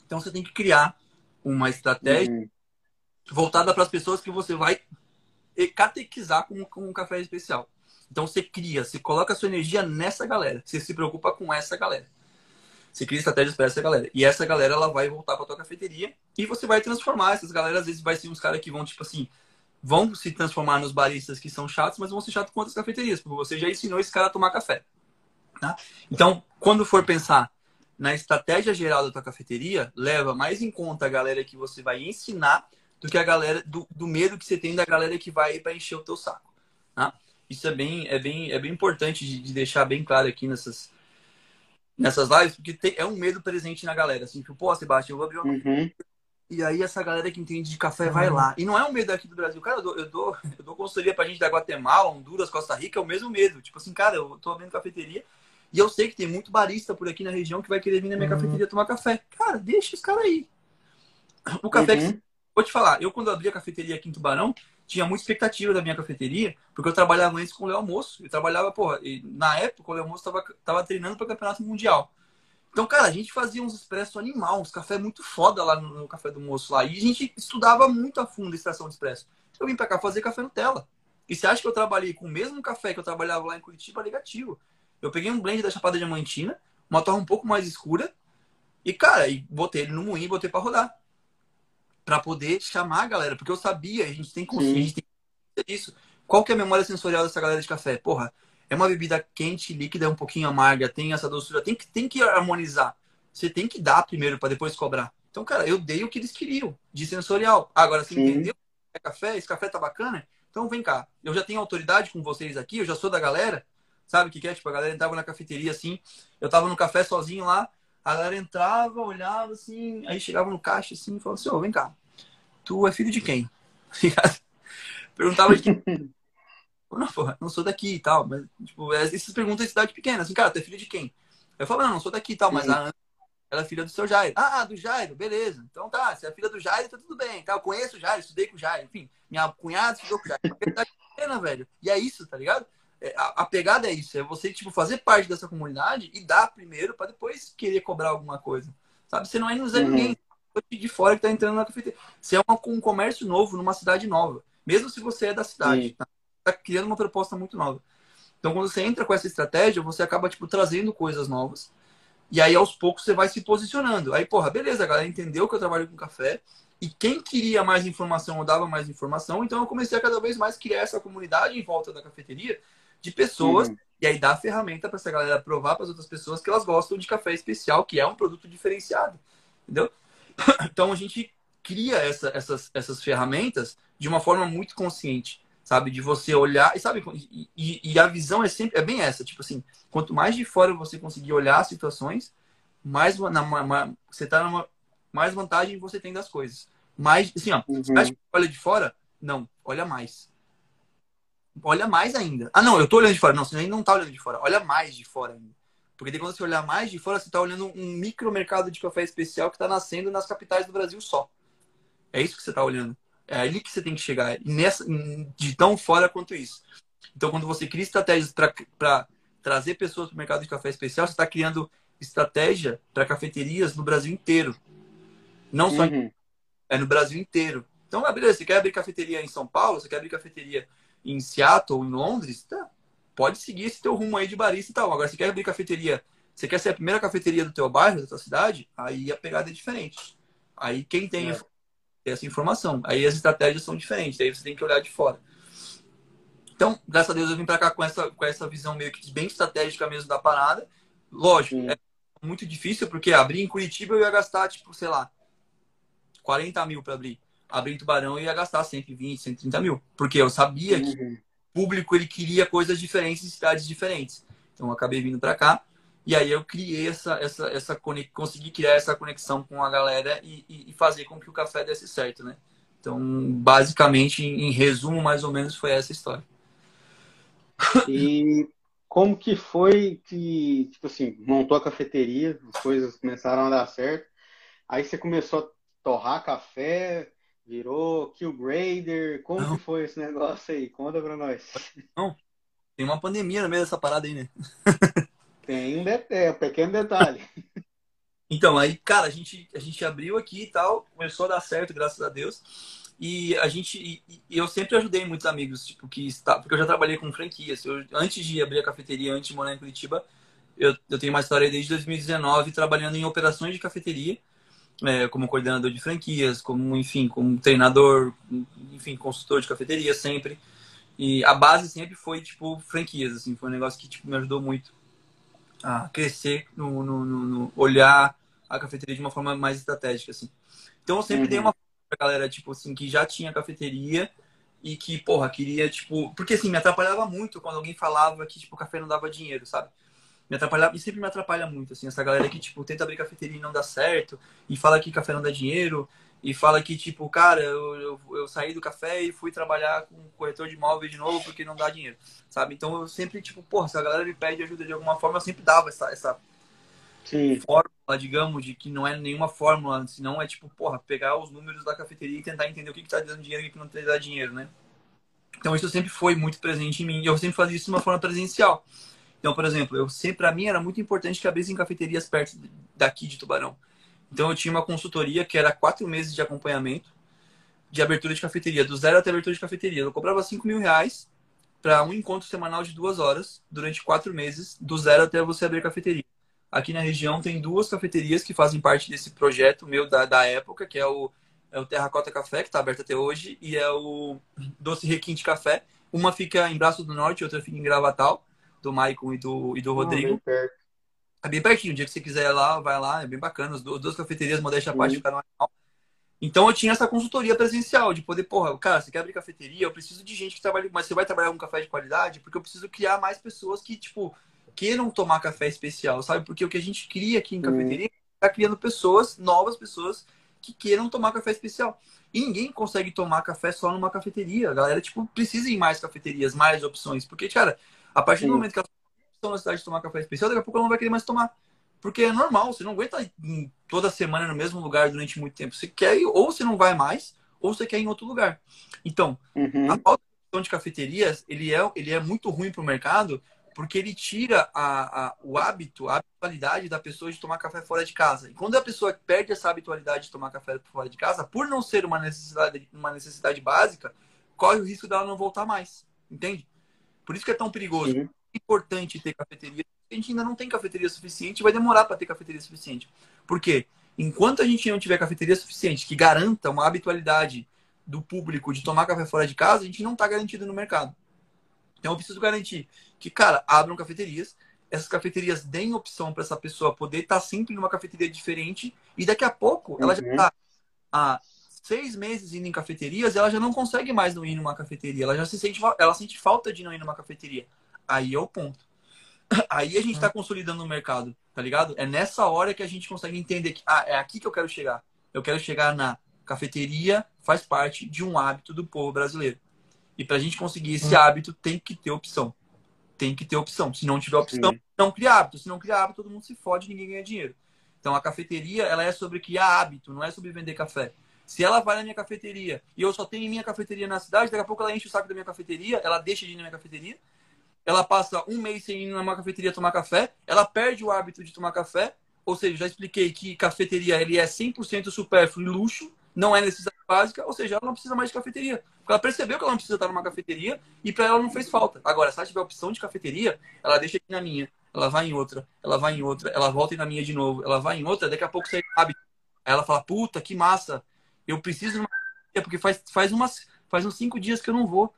Então você tem que criar uma estratégia uhum. voltada para as pessoas que você vai catequizar com, com um café especial. Então você cria, você coloca a sua energia nessa galera. Você se preocupa com essa galera. Você cria estratégias para essa galera. E essa galera ela vai voltar para tua cafeteria e você vai transformar essas galera. Às vezes vai ser uns caras que vão, tipo assim, vão se transformar nos baristas que são chatos, mas vão ser chatos com outras cafeterias, porque você já ensinou esse cara a tomar café. Tá? Então, quando for pensar na estratégia geral da tua cafeteria, leva mais em conta a galera que você vai ensinar do que a galera do, do medo que você tem da galera que vai para encher o teu saco. Tá? Isso é bem, é bem, é bem importante de, de deixar bem claro aqui nessas, nessas lives, porque tem, é um medo presente na galera. Assim, tipo, pô, Sebastião, eu vou abrir uma uhum. E aí essa galera que entende de café vai uhum. lá. E não é um medo aqui do Brasil. Cara, eu dou, eu dou, eu dou consultoria pra gente da Guatemala, Honduras, Costa Rica, é o mesmo medo. Tipo assim, cara, eu tô abrindo cafeteria e eu sei que tem muito barista por aqui na região que vai querer vir na minha uhum. cafeteria tomar café. Cara, deixa os caras aí. O café uhum. que... Vou te falar, eu quando abri a cafeteria aqui em Tubarão, tinha muita expectativa da minha cafeteria, porque eu trabalhava antes com o Léo Almoço. Eu trabalhava, porra, na época o Léo Almoço tava, tava treinando para campeonato mundial. Então, cara, a gente fazia uns expressos animal, uns café muito foda lá no, no, café do moço lá. E a gente estudava muito a fundo a extração de expresso. Eu vim pra cá fazer café Nutella. E você acha que eu trabalhei com o mesmo café que eu trabalhava lá em Curitiba? Negativo. Eu peguei um blend da Chapada Diamantina, uma torre um pouco mais escura, e, cara, e botei ele no moinho e botei pra rodar. Pra poder chamar a galera, porque eu sabia, a gente tem consciência disso. Qual que é a memória sensorial dessa galera de café? Porra, é uma bebida quente, líquida, um pouquinho amarga, tem essa doçura, tem que, tem que harmonizar. Você tem que dar primeiro para depois cobrar. Então, cara, eu dei o que eles queriam, de sensorial. Agora, você Sim. entendeu? É café, esse café tá bacana? Então vem cá. Eu já tenho autoridade com vocês aqui, eu já sou da galera. Sabe o que, que é? Tipo, a galera entrava na cafeteria assim, eu tava no café sozinho lá, a galera entrava, olhava assim, aí chegava no caixa assim e falava assim, ô, oh, vem cá, tu é filho de quem? Perguntava de quem. Não, porra, não sou daqui e tal. Mas, tipo, é, essas perguntas de cidade pequena, assim, cara, tu é filho de quem? Eu falo, não, não sou daqui e tal, mas a Ana, ela é filha do seu Jairo. Ah, do Jairo, beleza. Então tá, se é filha do Jairo, tá tudo bem. Tá, eu conheço o Jairo, estudei com o Jairo. Enfim, minha cunhada estudou com o Jairo. É pequena, velho. E é isso, tá ligado? É, a, a, pegada é isso, é você, tipo, fazer parte dessa comunidade e dar primeiro para depois querer cobrar alguma coisa. Sabe? Você não é nos uhum. ninguém de fora que tá entrando na cafeteria. Você é uma, um comércio novo numa cidade nova. Mesmo se você é da cidade, tá? está criando uma proposta muito nova. Então, quando você entra com essa estratégia, você acaba, tipo, trazendo coisas novas. E aí, aos poucos, você vai se posicionando. Aí, porra, beleza, a galera entendeu que eu trabalho com café. E quem queria mais informação, eu dava mais informação. Então, eu comecei a cada vez mais criar essa comunidade em volta da cafeteria de pessoas. Uhum. E aí, dar a ferramenta para essa galera provar para as outras pessoas que elas gostam de café especial, que é um produto diferenciado. Entendeu? Então, a gente cria essa, essas, essas ferramentas de uma forma muito consciente sabe? De você olhar, e sabe, e, e, a visão é sempre, é bem essa, tipo assim, quanto mais de fora você conseguir olhar as situações, mais, na, você tá numa, mais vantagem você tem das coisas. Mais, assim, ó, uhum. você acha que olha de fora? Não, olha mais. Olha mais ainda. Ah, não, eu tô olhando de fora. Não, você ainda não tá olhando de fora. Olha mais de fora ainda. Porque daí quando você olhar mais de fora, você tá olhando um micromercado de café especial que tá nascendo nas capitais do Brasil só. É isso que você tá olhando. É ali que você tem que chegar, nessa, de tão fora quanto isso. Então, quando você cria estratégias para trazer pessoas para o mercado de café especial, você está criando estratégia para cafeterias no Brasil inteiro. Não só uhum. é no Brasil inteiro. Então, ah, beleza, você quer abrir cafeteria em São Paulo, você quer abrir cafeteria em Seattle, em Londres, tá, pode seguir esse teu rumo aí de barista e tal. Agora, se quer abrir cafeteria, você quer ser a primeira cafeteria do teu bairro, da tua cidade, aí a pegada é diferente. Aí quem tem é essa informação. Aí as estratégias são diferentes, aí você tem que olhar de fora. Então, graças a Deus, eu vim para cá com essa, com essa visão meio que bem estratégica mesmo da parada. Lógico, Sim. é muito difícil, porque abrir em Curitiba eu ia gastar, tipo, sei lá, 40 mil para abrir. Abrir em Tubarão eu ia gastar 120, 130 mil. Porque eu sabia uhum. que o público ele queria coisas diferentes em cidades diferentes. Então, eu acabei vindo para cá. E aí eu criei essa, essa, essa consegui criar essa conexão com a galera e, e, fazer com que o café desse certo, né? Então, basicamente, em resumo, mais ou menos, foi essa história. E como que foi que, tipo assim, montou a cafeteria, as coisas começaram a dar certo, aí você começou a torrar café, virou grader, como Não. que foi esse negócio aí? Conta pra nós. Não, tem uma pandemia no meio dessa parada aí, né? Tem um, é, um pequeno detalhe. Então, aí, cara, a gente, a gente abriu aqui e tal, começou a dar certo, graças a Deus. E a gente, e, e eu sempre ajudei muitos amigos, tipo, que está, porque eu já trabalhei com franquias. Eu, antes de abrir a cafeteria, antes de morar em Curitiba, eu, eu tenho uma história desde 2019 trabalhando em operações de cafeteria, é, como coordenador de franquias, como, enfim, como treinador, enfim, consultor de cafeteria sempre. E a base sempre foi, tipo, franquias, assim, foi um negócio que, tipo, me ajudou muito a crescer no, no, no, no olhar a cafeteria de uma forma mais estratégica, assim. Então, eu sempre uhum. dei uma galera, tipo, assim, que já tinha cafeteria e que, porra, queria, tipo... Porque, assim, me atrapalhava muito quando alguém falava que, tipo, o café não dava dinheiro, sabe? Me atrapalhava, e sempre me atrapalha muito, assim, essa galera que, tipo, tenta abrir cafeteria e não dá certo, e fala que café não dá dinheiro, e fala que, tipo, cara, eu, eu, eu, saí do café e fui trabalhar com corretor de imóvel de novo porque não dá dinheiro, sabe? Então eu sempre, tipo, porra, se a galera me pede ajuda de alguma forma, eu sempre dava essa, essa Sim. fórmula, digamos, de que não é nenhuma fórmula, senão é, tipo, porra, pegar os números da cafeteria e tentar entender o que, que tá dando dinheiro e o que não tá dando dinheiro, né? Então isso sempre foi muito presente em mim e eu sempre fazia isso de uma forma presencial. Então, por exemplo, eu sempre, para mim era muito importante que abrissem cafeterias perto daqui de Tubarão. Então eu tinha uma consultoria que era quatro meses de acompanhamento de abertura de cafeteria, do zero até abertura de cafeteria. Eu cobrava 5 mil reais para um encontro semanal de duas horas durante quatro meses, do zero até você abrir cafeteria. Aqui na região tem duas cafeterias que fazem parte desse projeto meu da, da época, que é o, é o Terracota Café, que está aberto até hoje, e é o Doce Requinte Café. Uma fica em Braço do Norte, outra fica em Gravatal, do Maicon e do, e do Rodrigo. Ah, é bem pertinho. O dia que você quiser ir lá, vai lá, é bem bacana. As duas cafeterias, modéstia à parte, ficaram legal. Então eu tinha essa consultoria presencial, de poder, porra, cara, você quer abrir cafeteria, eu preciso de gente que trabalhe, mas você vai trabalhar com café de qualidade, porque eu preciso criar mais pessoas que, tipo, queiram tomar café especial, sabe? Porque o que a gente cria aqui em cafeteria está criando pessoas, novas pessoas, que queiram tomar café especial. E ninguém consegue tomar café só numa cafeteria. A galera, tipo, precisa em mais cafeterias, mais opções. Porque, cara, a partir Sim. do momento que ela estão na cidade de tomar café especial, daqui a pouco ela não vai querer mais tomar. Porque é normal, você não aguenta toda semana no mesmo lugar durante muito tempo. Você quer ir, ou você não vai mais, ou você quer ir em outro lugar. Então, uhum. a falta de cafeterias, ele é, ele é muito ruim para o mercado, porque ele tira a, a, o hábito, a habitualidade da pessoa de tomar café fora de casa. E quando a pessoa perde essa habitualidade de tomar café fora de casa, por não ser uma necessidade, uma necessidade básica, corre o risco dela não voltar mais. Entende? Por isso que é tão perigoso. Sim importante ter cafeteria. A gente ainda não tem cafeteria suficiente, vai demorar para ter cafeteria suficiente. Por quê? Enquanto a gente não tiver cafeteria suficiente que garanta uma habitualidade do público de tomar café fora de casa, a gente não está garantido no mercado. Então eu preciso garantir que, cara, abram cafeterias, essas cafeterias deem opção para essa pessoa poder estar tá sempre numa cafeteria diferente e daqui a pouco ela já está há seis meses indo em cafeterias, ela já não consegue mais não ir numa cafeteria, ela já se sente, ela sente falta de não ir numa cafeteria. Aí é o ponto. Aí a gente está consolidando o mercado, tá ligado? É nessa hora que a gente consegue entender que ah, é aqui que eu quero chegar. Eu quero chegar na cafeteria, faz parte de um hábito do povo brasileiro. E para a gente conseguir esse hábito, tem que ter opção. Tem que ter opção. Se não tiver opção, Sim. não cria hábito. Se não cria hábito, todo mundo se fode, ninguém ganha dinheiro. Então a cafeteria, ela é sobre criar hábito, não é sobre vender café. Se ela vai na minha cafeteria e eu só tenho minha cafeteria na cidade, daqui a pouco ela enche o saco da minha cafeteria, ela deixa de ir na minha cafeteria, ela passa um mês sem ir numa cafeteria tomar café, ela perde o hábito de tomar café, ou seja, já expliquei que cafeteria ele é 100% supérfluo e luxo, não é necessidade básica, ou seja, ela não precisa mais de cafeteria. Porque ela percebeu que ela não precisa estar numa cafeteria e para ela não fez falta. Agora, se ela tiver opção de cafeteria, ela deixa aqui na minha, ela vai em outra, ela vai em outra, ela volta na minha de novo, ela vai em outra, daqui a pouco você sabe. Aí ela fala, puta, que massa, eu preciso de uma cafeteria, porque faz, faz, umas, faz uns cinco dias que eu não vou.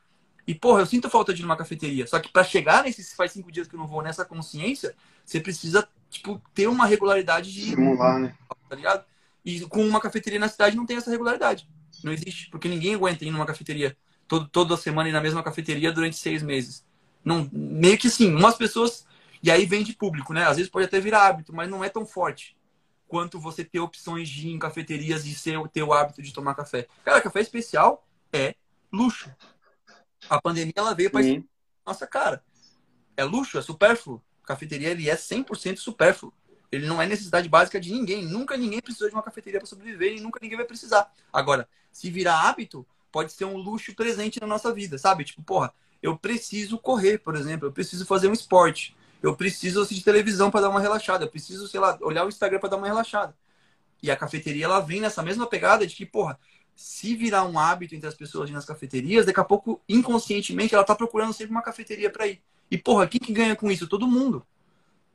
E, porra, eu sinto falta de ir numa cafeteria. Só que para chegar nesses faz cinco dias que eu não vou nessa consciência, você precisa, tipo, ter uma regularidade de. Simular, né? Tá ligado? E com uma cafeteria na cidade não tem essa regularidade. Não existe. Porque ninguém aguenta ir numa cafeteria todo, toda semana ir na mesma cafeteria durante seis meses. Não, meio que sim, umas pessoas. E aí vem de público, né? Às vezes pode até virar hábito, mas não é tão forte quanto você ter opções de ir em cafeterias e ser, ter o hábito de tomar café. Cara, café especial é luxo. A pandemia ela veio para nossa cara. É luxo, é supérfluo. cafeteria ele é 100% supérfluo. Ele não é necessidade básica de ninguém. Nunca ninguém precisou de uma cafeteria para sobreviver e nunca ninguém vai precisar. Agora, se virar hábito, pode ser um luxo presente na nossa vida, sabe? Tipo, porra, eu preciso correr, por exemplo, eu preciso fazer um esporte, eu preciso assistir televisão para dar uma relaxada, eu preciso, sei lá, olhar o Instagram para dar uma relaxada. E a cafeteria ela vem nessa mesma pegada de que, porra, se virar um hábito entre as pessoas nas cafeterias, daqui a pouco, inconscientemente, ela tá procurando sempre uma cafeteria para ir. E, porra, quem que ganha com isso? Todo mundo.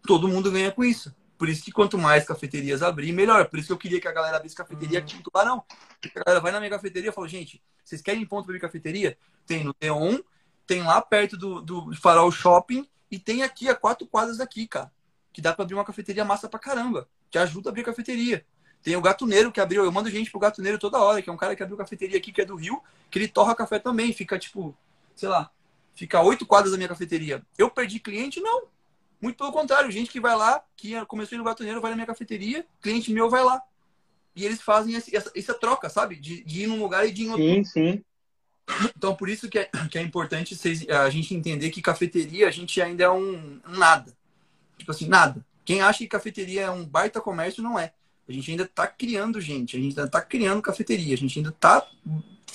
Todo mundo ganha com isso. Por isso que quanto mais cafeterias abrir, melhor. Por isso que eu queria que a galera abrisse cafeteria aqui em Tubarão. A galera vai na minha cafeteria e fala, gente, vocês querem ponto para abrir cafeteria? Tem no Teon, tem lá perto do, do Farol Shopping e tem aqui a quatro quadras daqui, cara. Que dá para abrir uma cafeteria massa pra caramba. Que ajuda a abrir cafeteria. Tem o Gatuneiro que abriu. Eu mando gente pro Gatuneiro toda hora, que é um cara que abriu cafeteria aqui, que é do Rio, que ele torra café também. Fica, tipo, sei lá, fica oito quadras da minha cafeteria. Eu perdi cliente? Não. Muito pelo contrário, gente que vai lá, que começou no Gatuneiro, vai na minha cafeteteria, cliente meu vai lá. E eles fazem essa, essa troca, sabe? De, de, ir num lugar e de ir em outro. Sim, sim. Então, por isso que é, que é importante vocês, a gente entender que cafeteria, a gente ainda é um, um nada. Tipo assim, nada. Quem acha que cafeteria é um baita comércio, não é. A gente ainda está criando gente, a gente ainda está criando cafeteria, a gente ainda está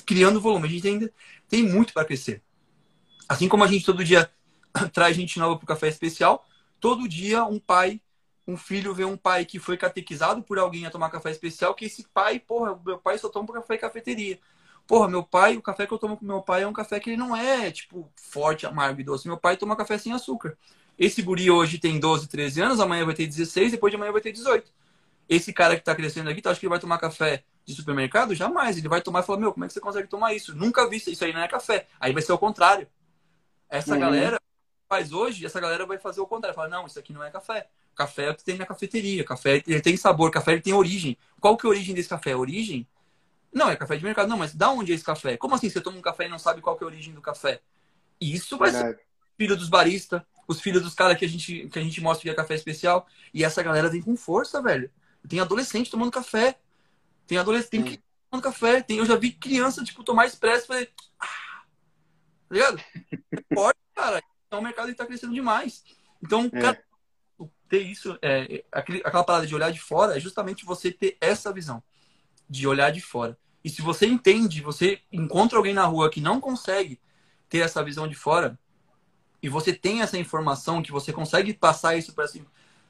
criando volume, a gente ainda tem muito para crescer. Assim como a gente todo dia traz gente nova para o café especial, todo dia um pai, um filho vê um pai que foi catequizado por alguém a tomar café especial, que esse pai, porra, meu pai só toma café em cafeteria. Porra, meu pai, o café que eu tomo com meu pai é um café que ele não é, tipo, forte, amargo e doce. Meu pai toma café sem açúcar. Esse guri hoje tem 12, 13 anos, amanhã vai ter 16, depois de amanhã vai ter 18. Esse cara que está crescendo aqui, tu acha que ele vai tomar café de supermercado? Jamais. Ele vai tomar e falar, meu, como é que você consegue tomar isso? Nunca vi isso, isso aí não é café. Aí vai ser o contrário. Essa uhum. galera faz hoje, essa galera vai fazer o contrário. Fala, não, isso aqui não é café. Café é o que tem na cafeteria. Café ele tem sabor, café ele tem origem. Qual que é a origem desse café? A origem? Não, é café de mercado. Não, mas da onde é esse café? Como assim você toma um café e não sabe qual que é a origem do café? Isso vai Verdade. ser filho dos baristas, os filhos dos caras que a gente que a gente mostra que é café especial. E essa galera vem com força, velho. Tem adolescente tomando café. Tem adolescente tem que tomando café. Tem, eu já vi criança, tipo, tomar expresso e falei. Ah, tá ligado? É forte, cara. Então o mercado está crescendo demais. Então, é. cara, ter isso, é, aquela parada de olhar de fora é justamente você ter essa visão de olhar de fora. E se você entende, você encontra alguém na rua que não consegue ter essa visão de fora, e você tem essa informação que você consegue passar isso para assim,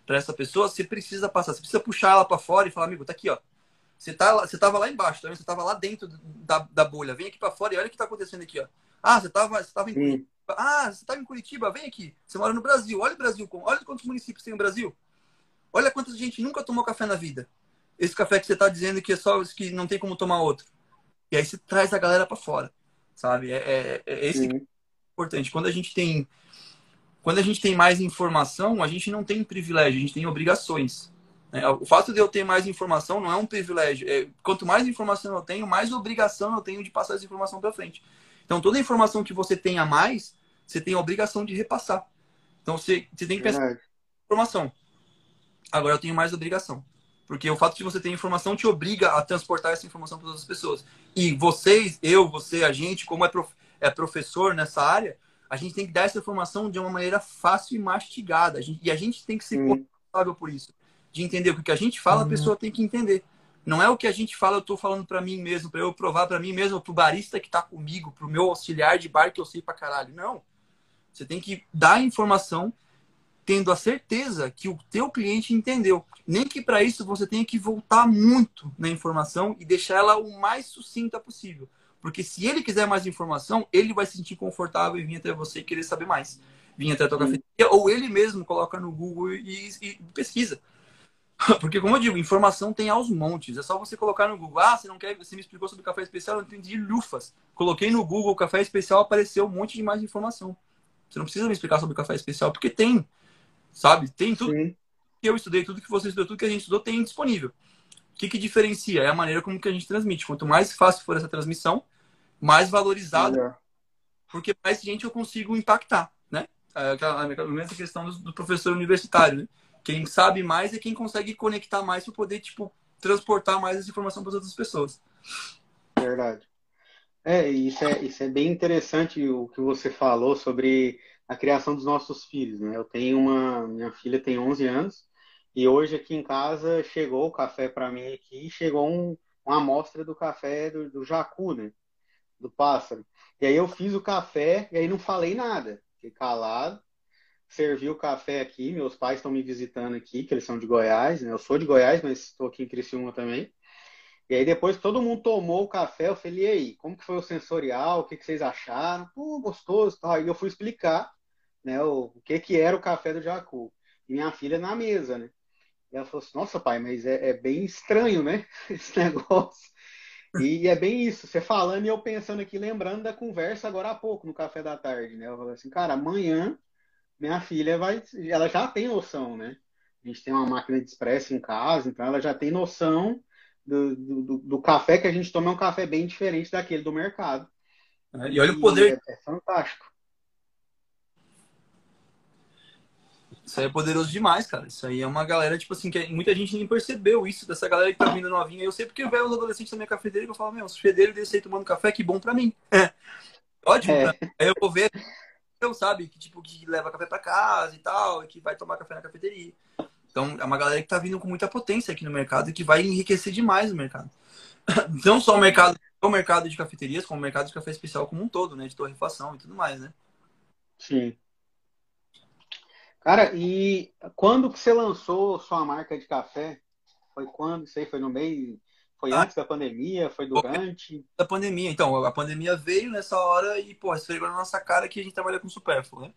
essa pessoa, você precisa passar, você precisa puxar ela para fora e falar, amigo, tá aqui, ó. Você tá, você tava lá embaixo, tá? você tava lá dentro da, da bolha. Vem aqui para fora e olha o que tá acontecendo aqui, ó. Ah, você tava, você tava em Curitiba. Ah, você tava em Curitiba, vem aqui. Você mora no Brasil. Olha o Brasil, olha quantos municípios tem no Brasil. Olha quanta gente nunca tomou café na vida. Esse café que você tá dizendo que é só que não tem como tomar outro. E aí você traz a galera para fora, sabe? É, é, é esse que é importante. Quando a gente tem quando a gente tem mais informação, a gente não tem privilégio, a gente tem obrigações. Né? O fato de eu ter mais informação não é um privilégio. É, quanto mais informação eu tenho, mais obrigação eu tenho de passar essa informação para frente. Então, toda informação que você tem a mais, você tem a obrigação de repassar. Então, você, você tem que pensar informação. Agora, eu tenho mais obrigação. Porque o fato de você ter informação te obriga a transportar essa informação para outras pessoas. E vocês, eu, você, a gente, como é, prof, é professor nessa área, a gente tem que dar essa informação de uma maneira fácil e mastigada. A gente, e a gente tem que ser responsável por isso. De entender o que a gente fala, uhum. a pessoa tem que entender. Não é o que a gente fala, eu estou falando para mim mesmo, para eu provar para mim mesmo, para o barista que está comigo, para o meu auxiliar de bar que eu sei para caralho. Não. Você tem que dar a informação tendo a certeza que o teu cliente entendeu. Nem que para isso você tenha que voltar muito na informação e deixar ela o mais sucinta possível. Porque se ele quiser mais informação, ele vai se sentir confortável e vir até você e querer saber mais. Vir até a tua cafeteria, ou ele mesmo coloca no Google e, e, pesquisa. Porque, como eu digo, informação tem aos montes. É só você colocar no Google. Ah, você não quer. Você me explicou sobre café especial, eu entendi lufas. Coloquei no Google café especial, apareceu um monte de mais informação. Você não precisa me explicar sobre café especial, porque tem. Sabe? Tem tudo Sim. que eu estudei, tudo que você estudou, tudo que a gente estudou tem disponível. O que, que diferencia? É a maneira como que a gente transmite. Quanto mais fácil for essa transmissão, mais valorizado, é. porque mais gente eu consigo impactar, né? É aquela, a mesma questão do, do, professor universitário, né? Quem sabe mais é quem consegue conectar mais para poder, tipo, transportar mais essa informação para as outras pessoas. Verdade. É, isso é, isso é bem interessante o que você falou sobre a criação dos nossos filhos, né? Eu tenho uma, minha filha tem 11 anos e hoje aqui em casa chegou o café para mim aqui, chegou um, uma amostra do café do, do Jacu, né? do pássaro. E aí eu fiz o café e aí não falei nada. Fiquei calado. Servi o café aqui. Meus pais estão me visitando aqui, que eles são de Goiás. Né? Eu sou de Goiás, mas estou aqui em Criciúma também. E aí depois todo mundo tomou o café, eu falei, e aí, como que foi o sensorial? O que, que vocês acharam? Pô, gostoso. Aí eu fui explicar né, o, o que, que era o café do Jacu. E minha filha na mesa, né? E ela falou assim, nossa pai, mas é, é bem estranho, né? Esse negócio. E é bem isso, você falando e eu pensando aqui, lembrando da conversa agora há pouco, no café da tarde, né? Eu falei assim, cara, amanhã minha filha vai. Ela já tem noção, né? A gente tem uma máquina de expresso em casa, então ela já tem noção do, do, do café que a gente toma, é um café bem diferente daquele do mercado. É, e olha o poder. É, é fantástico. Isso aí é poderoso demais, cara. Isso aí é uma galera, tipo assim, que muita gente nem percebeu isso, dessa galera que tá vindo novinha. Eu sei porque eu vejo os adolescentes da minha cafeteira e eu falo, meu, os fedeiros desse aí tomando café, que bom pra mim. É. Ótimo, é. Aí eu vou ver, eu sabe, que tipo, que leva café pra casa e tal, e que vai tomar café na cafeteria. Então, é uma galera que tá vindo com muita potência aqui no mercado e que vai enriquecer demais o mercado. Não só o mercado, o mercado de cafeterias, como o mercado de café especial como um todo, né? De torrefação e tudo mais, né? Sim. Cara, e quando que você lançou sua marca de café? Foi quando? Isso aí foi no meio? Foi ah, antes da pandemia? Foi durante? Da pandemia. Então, a pandemia veio nessa hora e, pô, esfregou na nossa cara que a gente trabalha com supérfluo, né?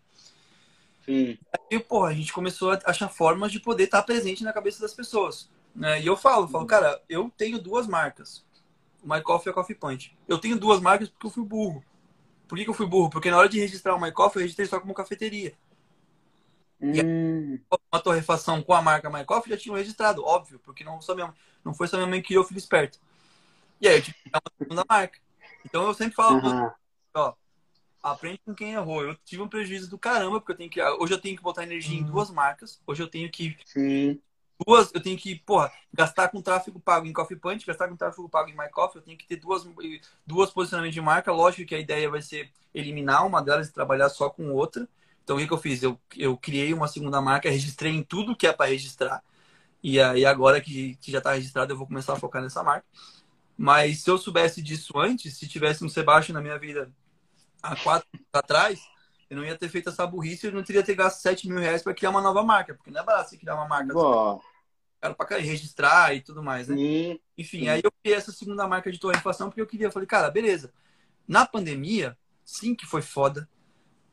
Sim. E, pô, a gente começou a achar formas de poder estar presente na cabeça das pessoas. Né? E eu falo, falo, uhum. cara, eu tenho duas marcas. O My Coffee e a Coffee Punch. Eu tenho duas marcas porque eu fui burro. Por que, que eu fui burro? Porque na hora de registrar o My Coffee, eu registrei só como cafeteria. Hum. uma torrefação com a marca Mycoff já tinham registrado, óbvio, porque não, só minha, não foi só minha mãe que criou o filho esperto. E aí eu tive que uma segunda marca. Então eu sempre falo, uhum. ó, aprende com quem errou. Eu tive um prejuízo do caramba, porque eu tenho que. Hoje eu tenho que botar energia uhum. em duas marcas. Hoje eu tenho que. Sim. Duas, eu tenho que, porra, gastar com tráfego pago em Coffee Punch, gastar com tráfego pago em MyCoffee, eu tenho que ter duas, duas posicionamentos de marca. Lógico que a ideia vai ser eliminar uma delas e trabalhar só com outra. Então, o que, que eu fiz? Eu, eu criei uma segunda marca, registrei em tudo que é para registrar. E aí, agora que, que já está registrado, eu vou começar a focar nessa marca. Mas se eu soubesse disso antes, se tivesse um Sebastião na minha vida há quatro anos atrás, eu não ia ter feito essa burrice e eu não teria ter gasto 7 mil reais para criar uma nova marca, porque não é barato você criar uma marca. Boa. Cara, para registrar e tudo mais, né? Enfim, aí eu criei essa segunda marca de torrefação porque eu queria, falei, cara, beleza. Na pandemia, sim que foi foda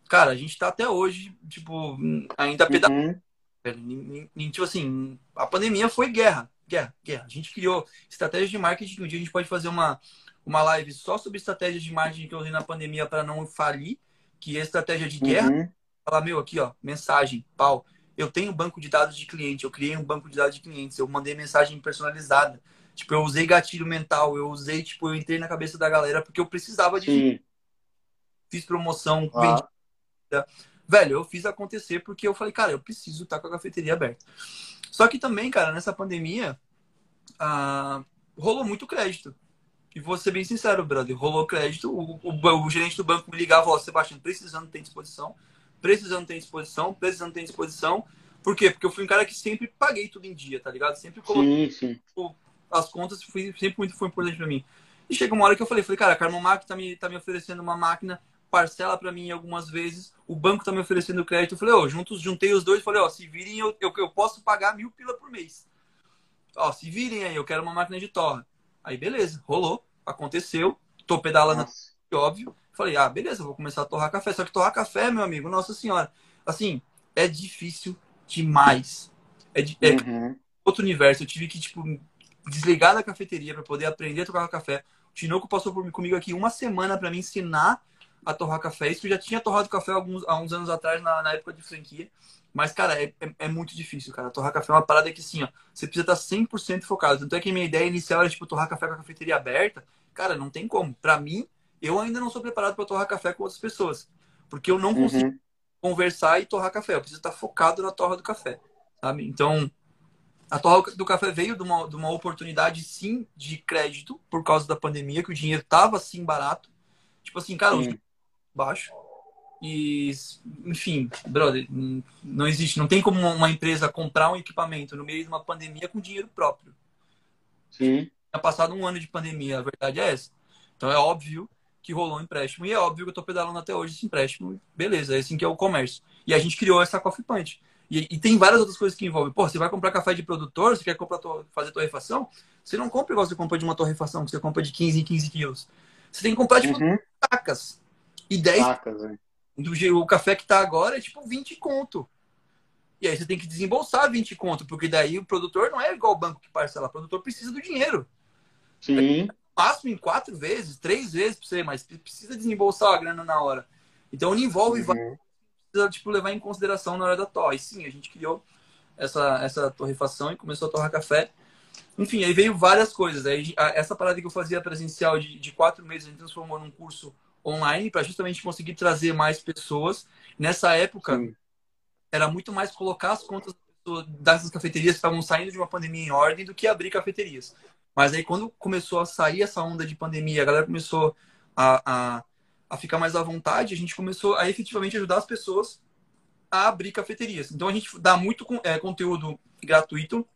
cara, a gente tá até hoje, tipo, ainda pedalando. Uhum. Tipo assim, a pandemia foi guerra, guerra, guerra. A gente criou estratégias de marketing. Um dia a gente pode fazer uma, uma live só sobre estratégias de marketing que eu usei na pandemia para não falir, que é estratégia de guerra. Uhum. Falar, meu, aqui, ó, mensagem, pau. Eu tenho um banco de dados de cliente, eu criei um banco de dados de clientes, eu mandei mensagem personalizada. Tipo, eu usei gatilho mental, eu usei, tipo, eu entrei na cabeça da galera porque eu precisava de. Sim. Fiz promoção, ah. vendi Velho, eu fiz acontecer porque eu falei, cara, eu preciso estar com a cafeteria aberta. Só que também, cara, nessa pandemia, ah, rolou muito crédito. E vou ser bem sincero, brother, rolou crédito. O, o, o gerente do banco me ligava, ó, Sebastião, precisando ter disposição, precisando ter disposição, precisando ter disposição. Por quê? Porque eu fui um cara que sempre paguei tudo em dia, tá ligado? Sempre coloquei sim, sim. As contas, fui, sempre muito foi importante para mim. E chega uma hora que eu falei, falei, cara, a Carmomac tá me, tá me oferecendo uma máquina parcela para mim algumas vezes, o banco tá me oferecendo crédito. Eu falei, ó, oh, juntos, juntei os dois, falei, ó, oh, se virem, eu, eu, eu, posso pagar mil pila por mês. Ó, se virem aí, eu quero uma máquina de torra. Aí, beleza, rolou, aconteceu, tô pedalando, nossa. óbvio. Falei, ah, beleza, vou começar a torrar café. Só que torrar café, meu amigo, nossa senhora, assim, é difícil demais. É, é uhum. outro universo. Eu tive que, tipo, desligar da cafeteria para poder aprender a tocar café. O Tinoco passou por, comigo aqui uma semana para me ensinar a torrar café. Isso eu já tinha torrado café alguns, há uns anos atrás, na, na época de franquia. Mas, cara, é, é, é, muito difícil, cara. Torrar café é uma parada que, assim, ó, você precisa estar 100% focado. Tanto é que a minha ideia inicial era, tipo, torrar café com a cafeteria aberta. Cara, não tem como. Para mim, eu ainda não sou preparado para torrar café com outras pessoas. Porque eu não uhum. consigo conversar e torrar café. Eu preciso estar focado na torra do café, sabe? Então, a torra do café veio de uma, de uma oportunidade, sim, de crédito, por causa da pandemia, que o dinheiro tava, assim, barato. Tipo assim, cara, os baixo. E, enfim, brother, não existe, não tem como uma empresa comprar um equipamento no meio de uma pandemia com dinheiro próprio. Sim. Tinha passado um ano de pandemia, a verdade é essa. Então é óbvio que rolou um empréstimo. E é óbvio que eu tô pedalando até hoje esse empréstimo. Beleza, é assim que é o comércio. E a gente criou essa Coffee Punch. E, e, tem várias outras coisas que envolvem. Pô, você vai comprar café de produtor, você quer comprar fazer torrefação, você não compra igual você compra de uma torrefação, que você compra de 15 em 15 quilos. Você tem que comprar, tipo, uhum. sacas. E 10. Sacas, é. do, o café que tá agora é tipo 20 conto. E aí você tem que desembolsar 20 conto, porque daí o produtor não é igual o banco que parcela, o produtor precisa do dinheiro. Sim. Máximo em quatro vezes, três vezes pra você, mas precisa desembolsar a grana na hora. Então envolve uhum precisa tipo, levar em consideração na hora da torre. E sim, a gente criou essa, essa torrefação e começou a torrar café. Enfim, aí veio várias coisas. Aí, essa parada que eu fazia presencial de, de quatro meses, a gente transformou num curso online para justamente conseguir trazer mais pessoas. Nessa época, sim. era muito mais colocar as contas dessas cafeterias que estavam saindo de uma pandemia em ordem do que abrir cafeterias. Mas aí, quando começou a sair essa onda de pandemia, a galera começou a, a a ficar mais à vontade, a gente começou a efetivamente ajudar as pessoas a abrir cafeterias. Então a gente dá muito é, conteúdo gratuito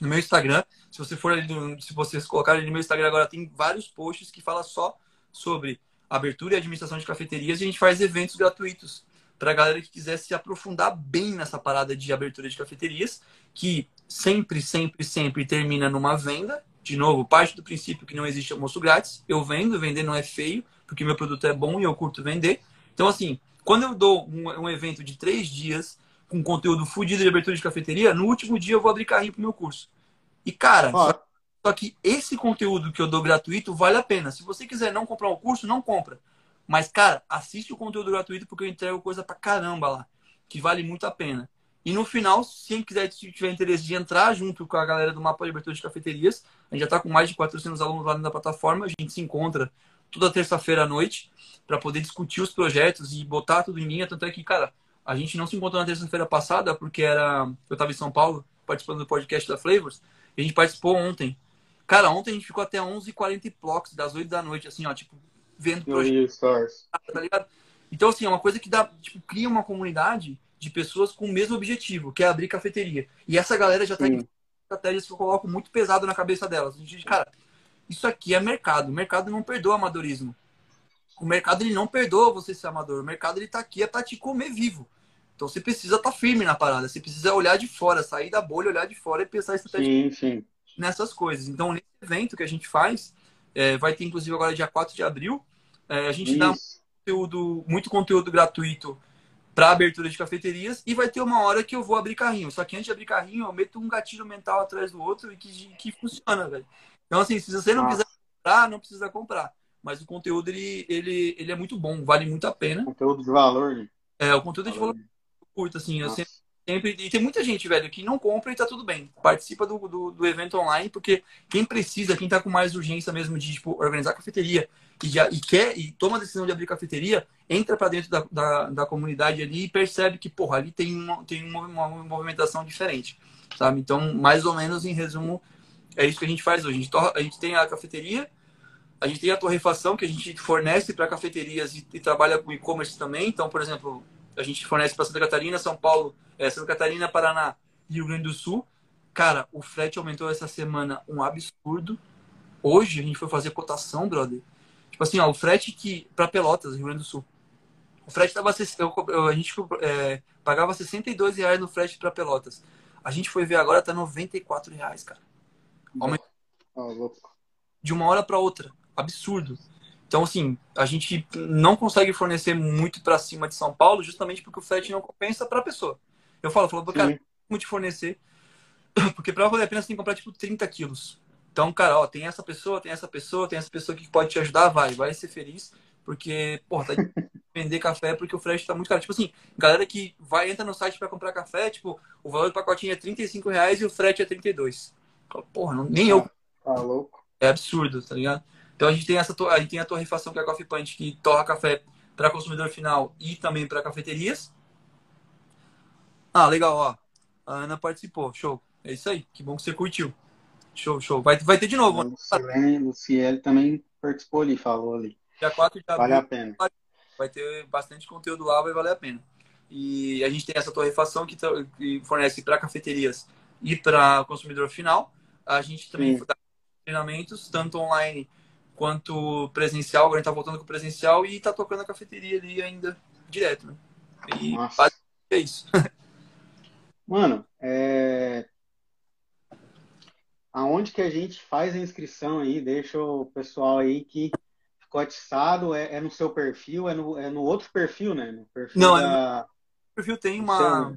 no meu Instagram. Se você for ali, no, se vocês colocarem no meu Instagram agora, tem vários posts que falam só sobre abertura e administração de cafeterias e a gente faz eventos gratuitos para a galera que quiser se aprofundar bem nessa parada de abertura de cafeterias, que sempre, sempre, sempre termina numa venda. De novo, parte do princípio que não existe almoço grátis. Eu vendo, vender não é feio porque meu produto é bom e eu curto vender. Então, assim, quando eu dou um, um evento de três dias com conteúdo fudido de abertura de cafeteria, no último dia eu vou abrir carrinho pro meu curso. E, cara, só, só, que esse conteúdo que eu dou gratuito vale a pena. Se você quiser não comprar o curso, não compra. Mas, cara, assiste o conteúdo gratuito porque eu entrego coisa pra caramba lá, que vale muito a pena. E no final, se quem quiser tiver interesse de entrar junto com a galera do Mapa Abertura de Cafeterias, a gente já está com mais de 400 alunos lá na plataforma, a gente se encontra toda terça-feira à noite para poder discutir os projetos e botar tudo em linha. Tanto é que, cara, a gente não se encontrou na terça-feira passada porque era eu estava em São Paulo participando do podcast da Flavors e a gente participou ontem. Cara, ontem a gente ficou até 11h40 e blocos, das 8 da noite, assim, ó, tipo, vendo projetos. Tá ligado? Então, assim, é uma coisa que dá, tipo, cria uma comunidade de pessoas com o mesmo objetivo, que é abrir cafeteria. E essa galera já tá em estratégias que eu coloco muito pesado na cabeça delas. A gente, cara, isso aqui é mercado. O mercado não perdoa amadorismo. O mercado ele não perdoa você ser amador. O mercado ele tá aqui é para te comer vivo. Então você precisa estar tá firme na parada. Você precisa olhar de fora, sair da bolha, olhar de fora e pensar sim, sim. Nessas coisas. Então, nesse evento que a gente faz, é, vai ter inclusive agora dia 4 de abril, é, a gente Isso. dá conteúdo, muito conteúdo gratuito para abertura de cafeterias e vai ter uma hora que eu vou abrir carrinho. Só que antes de abrir carrinho, eu meto um gatilho mental atrás do outro e que, que funciona, velho. Então, assim, se você não Nossa. quiser comprar, não precisa comprar. Mas o conteúdo, ele, ele, ele é muito bom, vale muito a pena. Conteúdo de valor, né? É, o conteúdo valor. de valor curto, assim. Eu sempre, sempre, E tem muita gente, velho, que não compra e tá tudo bem. Participa do, do, do evento online, porque quem precisa, quem tá com mais urgência mesmo de, tipo, organizar cafeteria e, já, e quer e toma a decisão de abrir cafeteria, entra para dentro da, da, da, comunidade ali e percebe que, porra, ali tem uma, tem uma, uma movimentação diferente, sabe? Então, mais ou menos, em resumo, é isso que a gente faz hoje. A gente, a gente tem a cafeteria, a gente tem a torrefação que a gente fornece para cafeterias e, e, trabalha com e-commerce também. Então, por exemplo, a gente fornece para Santa Catarina, São Paulo, é, Santa Catarina, Paraná e Rio Grande do Sul. Cara, o frete aumentou essa semana um absurdo. Hoje a gente foi fazer cotação, brother. Tipo assim, ó, o frete que para Pelotas, Rio Grande do Sul. O frete tava eu, a gente é, pagava 62 reais no frete para Pelotas. A gente foi ver agora tá 94 reais, cara. Aumentou de uma hora para outra. Absurdo. Então, assim, a gente não consegue fornecer muito para cima de São Paulo justamente porque o frete não compensa para a pessoa. Eu falo, eu falo, cara, como te fornecer? Porque para valer a pena você tem que comprar tipo 30 quilos. Então, cara, ó, tem essa pessoa, tem essa pessoa, tem essa pessoa que pode te ajudar, vai, vai ser feliz. Porque, porra, tá vender café porque o frete tá muito caro. Tipo assim, galera que vai, entra no site para comprar café, tipo, o valor do pacotinho é 35 reais e o frete é 32. Porra, não, nem eu. Tá louco. É absurdo, tá ligado? Então a gente tem essa a gente tem a torrefação que é a Coffee Punch que torra café para consumidor final e também para cafeterias. Ah, legal, ó. A Ana participou, show. É isso aí, que bom que você curtiu. Show, show. Vai, vai ter de novo. Luciele, Luciele também participou ali, falou ali. Dia 4 de abril. Vale a pena. Vai ter bastante conteúdo lá, vai valer a pena. E a gente tem essa torrefação que, que fornece para cafeterias e para consumidor final. A gente também Sim. dá treinamentos, tanto online quanto presencial. Agora a gente está voltando com o presencial e está tocando a cafeteria ali ainda direto. Né? E é isso. Mano, é... aonde que a gente faz a inscrição aí? Deixa o pessoal aí que ficou atiçado. É, é no seu perfil? É no, é no outro perfil, né? No perfil Não, da... o perfil tem uma...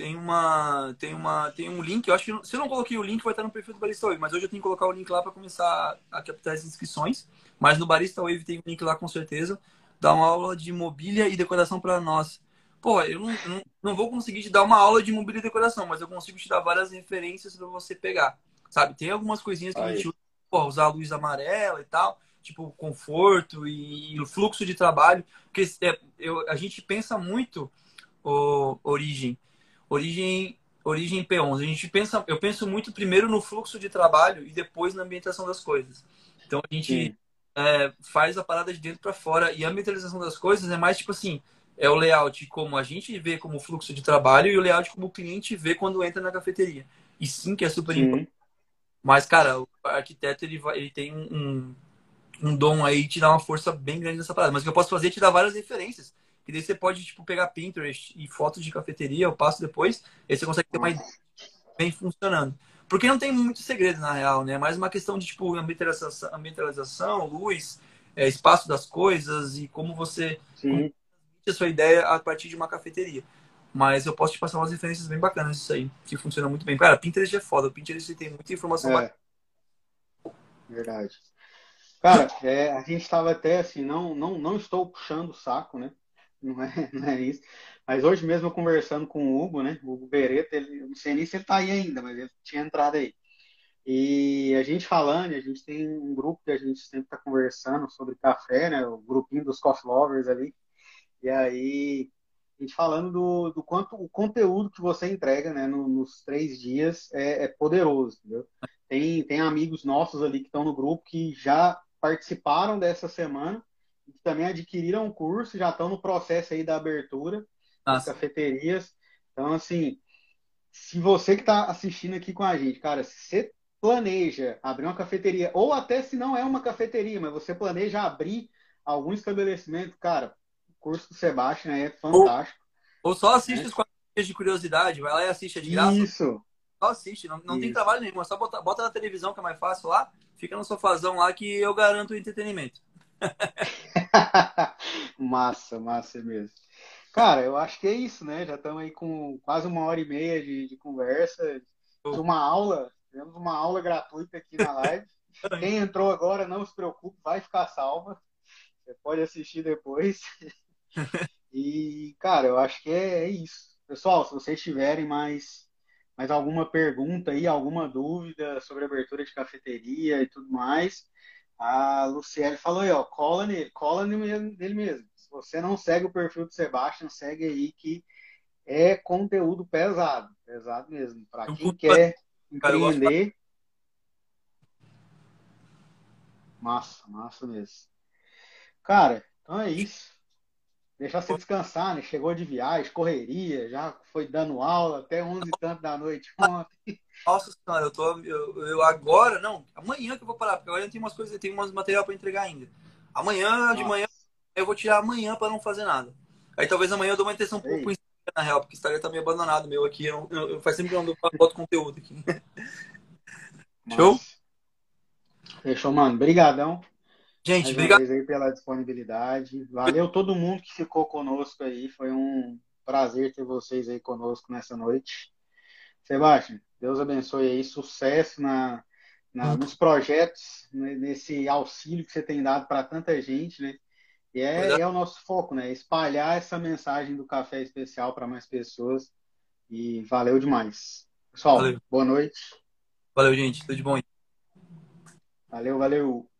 Tem uma, tem uma, tem um link. Eu acho que se eu não coloquei o link, vai estar no perfil do Barista Wave. Mas hoje eu tenho que colocar o link lá para começar a captar as inscrições. Mas no Barista Wave tem um link lá com certeza. Dá uma aula de mobília e decoração para nós. Pô, eu não, não, não, vou conseguir te dar uma aula de mobília e decoração, mas eu consigo te dar várias referências para você pegar. Sabe? Tem algumas coisinhas que Aí. a gente usa, pô, usar a luz amarela e tal, tipo conforto e, e o fluxo de trabalho. Porque é, eu, a gente pensa muito o, origem origem origem P11. A gente pensa, eu penso muito primeiro no fluxo de trabalho e depois na ambientação das coisas. Então a gente é, faz a parada de dentro para fora e a ambientalização das coisas é mais tipo assim, é o layout como a gente vê como fluxo de trabalho e o layout como o cliente vê quando entra na cafeteria. E sim que é super sim. importante. Mas cara, o arquiteto ele, vai, ele tem um, um dom aí te dá uma força bem grande nessa parada. Mas o que eu posso fazer é te dar várias referências. E daí você pode, tipo, pegar Pinterest e fotos de cafeteria, eu passo depois, aí você consegue ter uma ideia bem funcionando. Porque não tem muito segredo, na real, né? É mais uma questão de, tipo, ambientalização, ambientalização luz, é, espaço das coisas e como você transmite a sua ideia a partir de uma cafeteria. Mas eu posso te passar umas referências bem bacanas disso aí, que funciona muito bem. Cara, Pinterest é foda. O Pinterest tem muita informação é. Verdade. Cara, é, a gente estava até assim, não, não, não estou puxando o saco, né? Não é, não é isso. Mas hoje mesmo conversando com o Hugo, né? O Hugo Beretta, ele, não sei nem se ele tá aí ainda, mas ele tinha entrado aí. E a gente falando, a gente tem um grupo que a gente sempre está conversando sobre café, né? O grupinho dos coffee lovers ali. E aí, a gente falando do, do quanto o conteúdo que você entrega, né? No, nos três dias é, é poderoso, entendeu? Tem, tem amigos nossos ali que estão no grupo que já participaram dessa semana que também adquiriram o curso, já estão no processo aí da abertura das cafeterias. Então, assim, se você que está assistindo aqui com a gente, cara, se você planeja abrir uma cafeteria, ou até se não é uma cafeteria, mas você planeja abrir algum estabelecimento, cara, o curso do Sebastião é fantástico. Ou, ou só assiste é. os quatro dias de curiosidade, vai lá e assiste é de graça. Isso. Só assiste, não, não tem trabalho nenhum, é só bota, bota na televisão que é mais fácil lá, fica no sofazão lá que eu garanto o entretenimento. massa, massa mesmo. Cara, eu acho que é isso, né? Já estamos aí com quase uma hora e meia de, de conversa, de uma aula. Tivemos uma aula gratuita aqui na live. Quem entrou agora, não se preocupe, vai ficar salva. Você pode assistir depois. E, cara, eu acho que é, é isso. Pessoal, se vocês tiverem mais, mais alguma pergunta aí, alguma dúvida sobre abertura de cafeteria e tudo mais, a Luciele falou aí, ó, cola nele, cola nele mesmo. Se você não segue o perfil do Sebastian, segue aí que é conteúdo pesado, pesado mesmo. Para quem quer empreender. Massa, massa mesmo. Cara, então é isso. Deixar você descansar, né? Chegou de viagem, correria, já foi dando aula até 11 e tanto da noite ontem. Nossa senhora, eu tô. Eu, eu, agora, não, amanhã que eu vou parar, porque agora eu tenho umas coisas, tenho umas material para entregar ainda. Amanhã, Nossa. de manhã, eu vou tirar amanhã para não fazer nada. Aí talvez amanhã eu dou uma intenção um pouco Instagram, na real, porque o Instagram tá meio abandonado meu aqui. Eu, eu, eu faz sempre que eu não boto conteúdo aqui. Show? Fechou, mano. Obrigadão. Gente, obrigado aí pela disponibilidade. Valeu todo mundo que ficou conosco aí. Foi um prazer ter vocês aí conosco nessa noite. Sebastião, Deus abençoe aí, sucesso na, na nos projetos, né, nesse auxílio que você tem dado para tanta gente, né? E é, é, o nosso foco, né? Espalhar essa mensagem do café especial para mais pessoas. E valeu demais. Pessoal, valeu. boa noite. Valeu, gente. Tudo de bom. Valeu, valeu.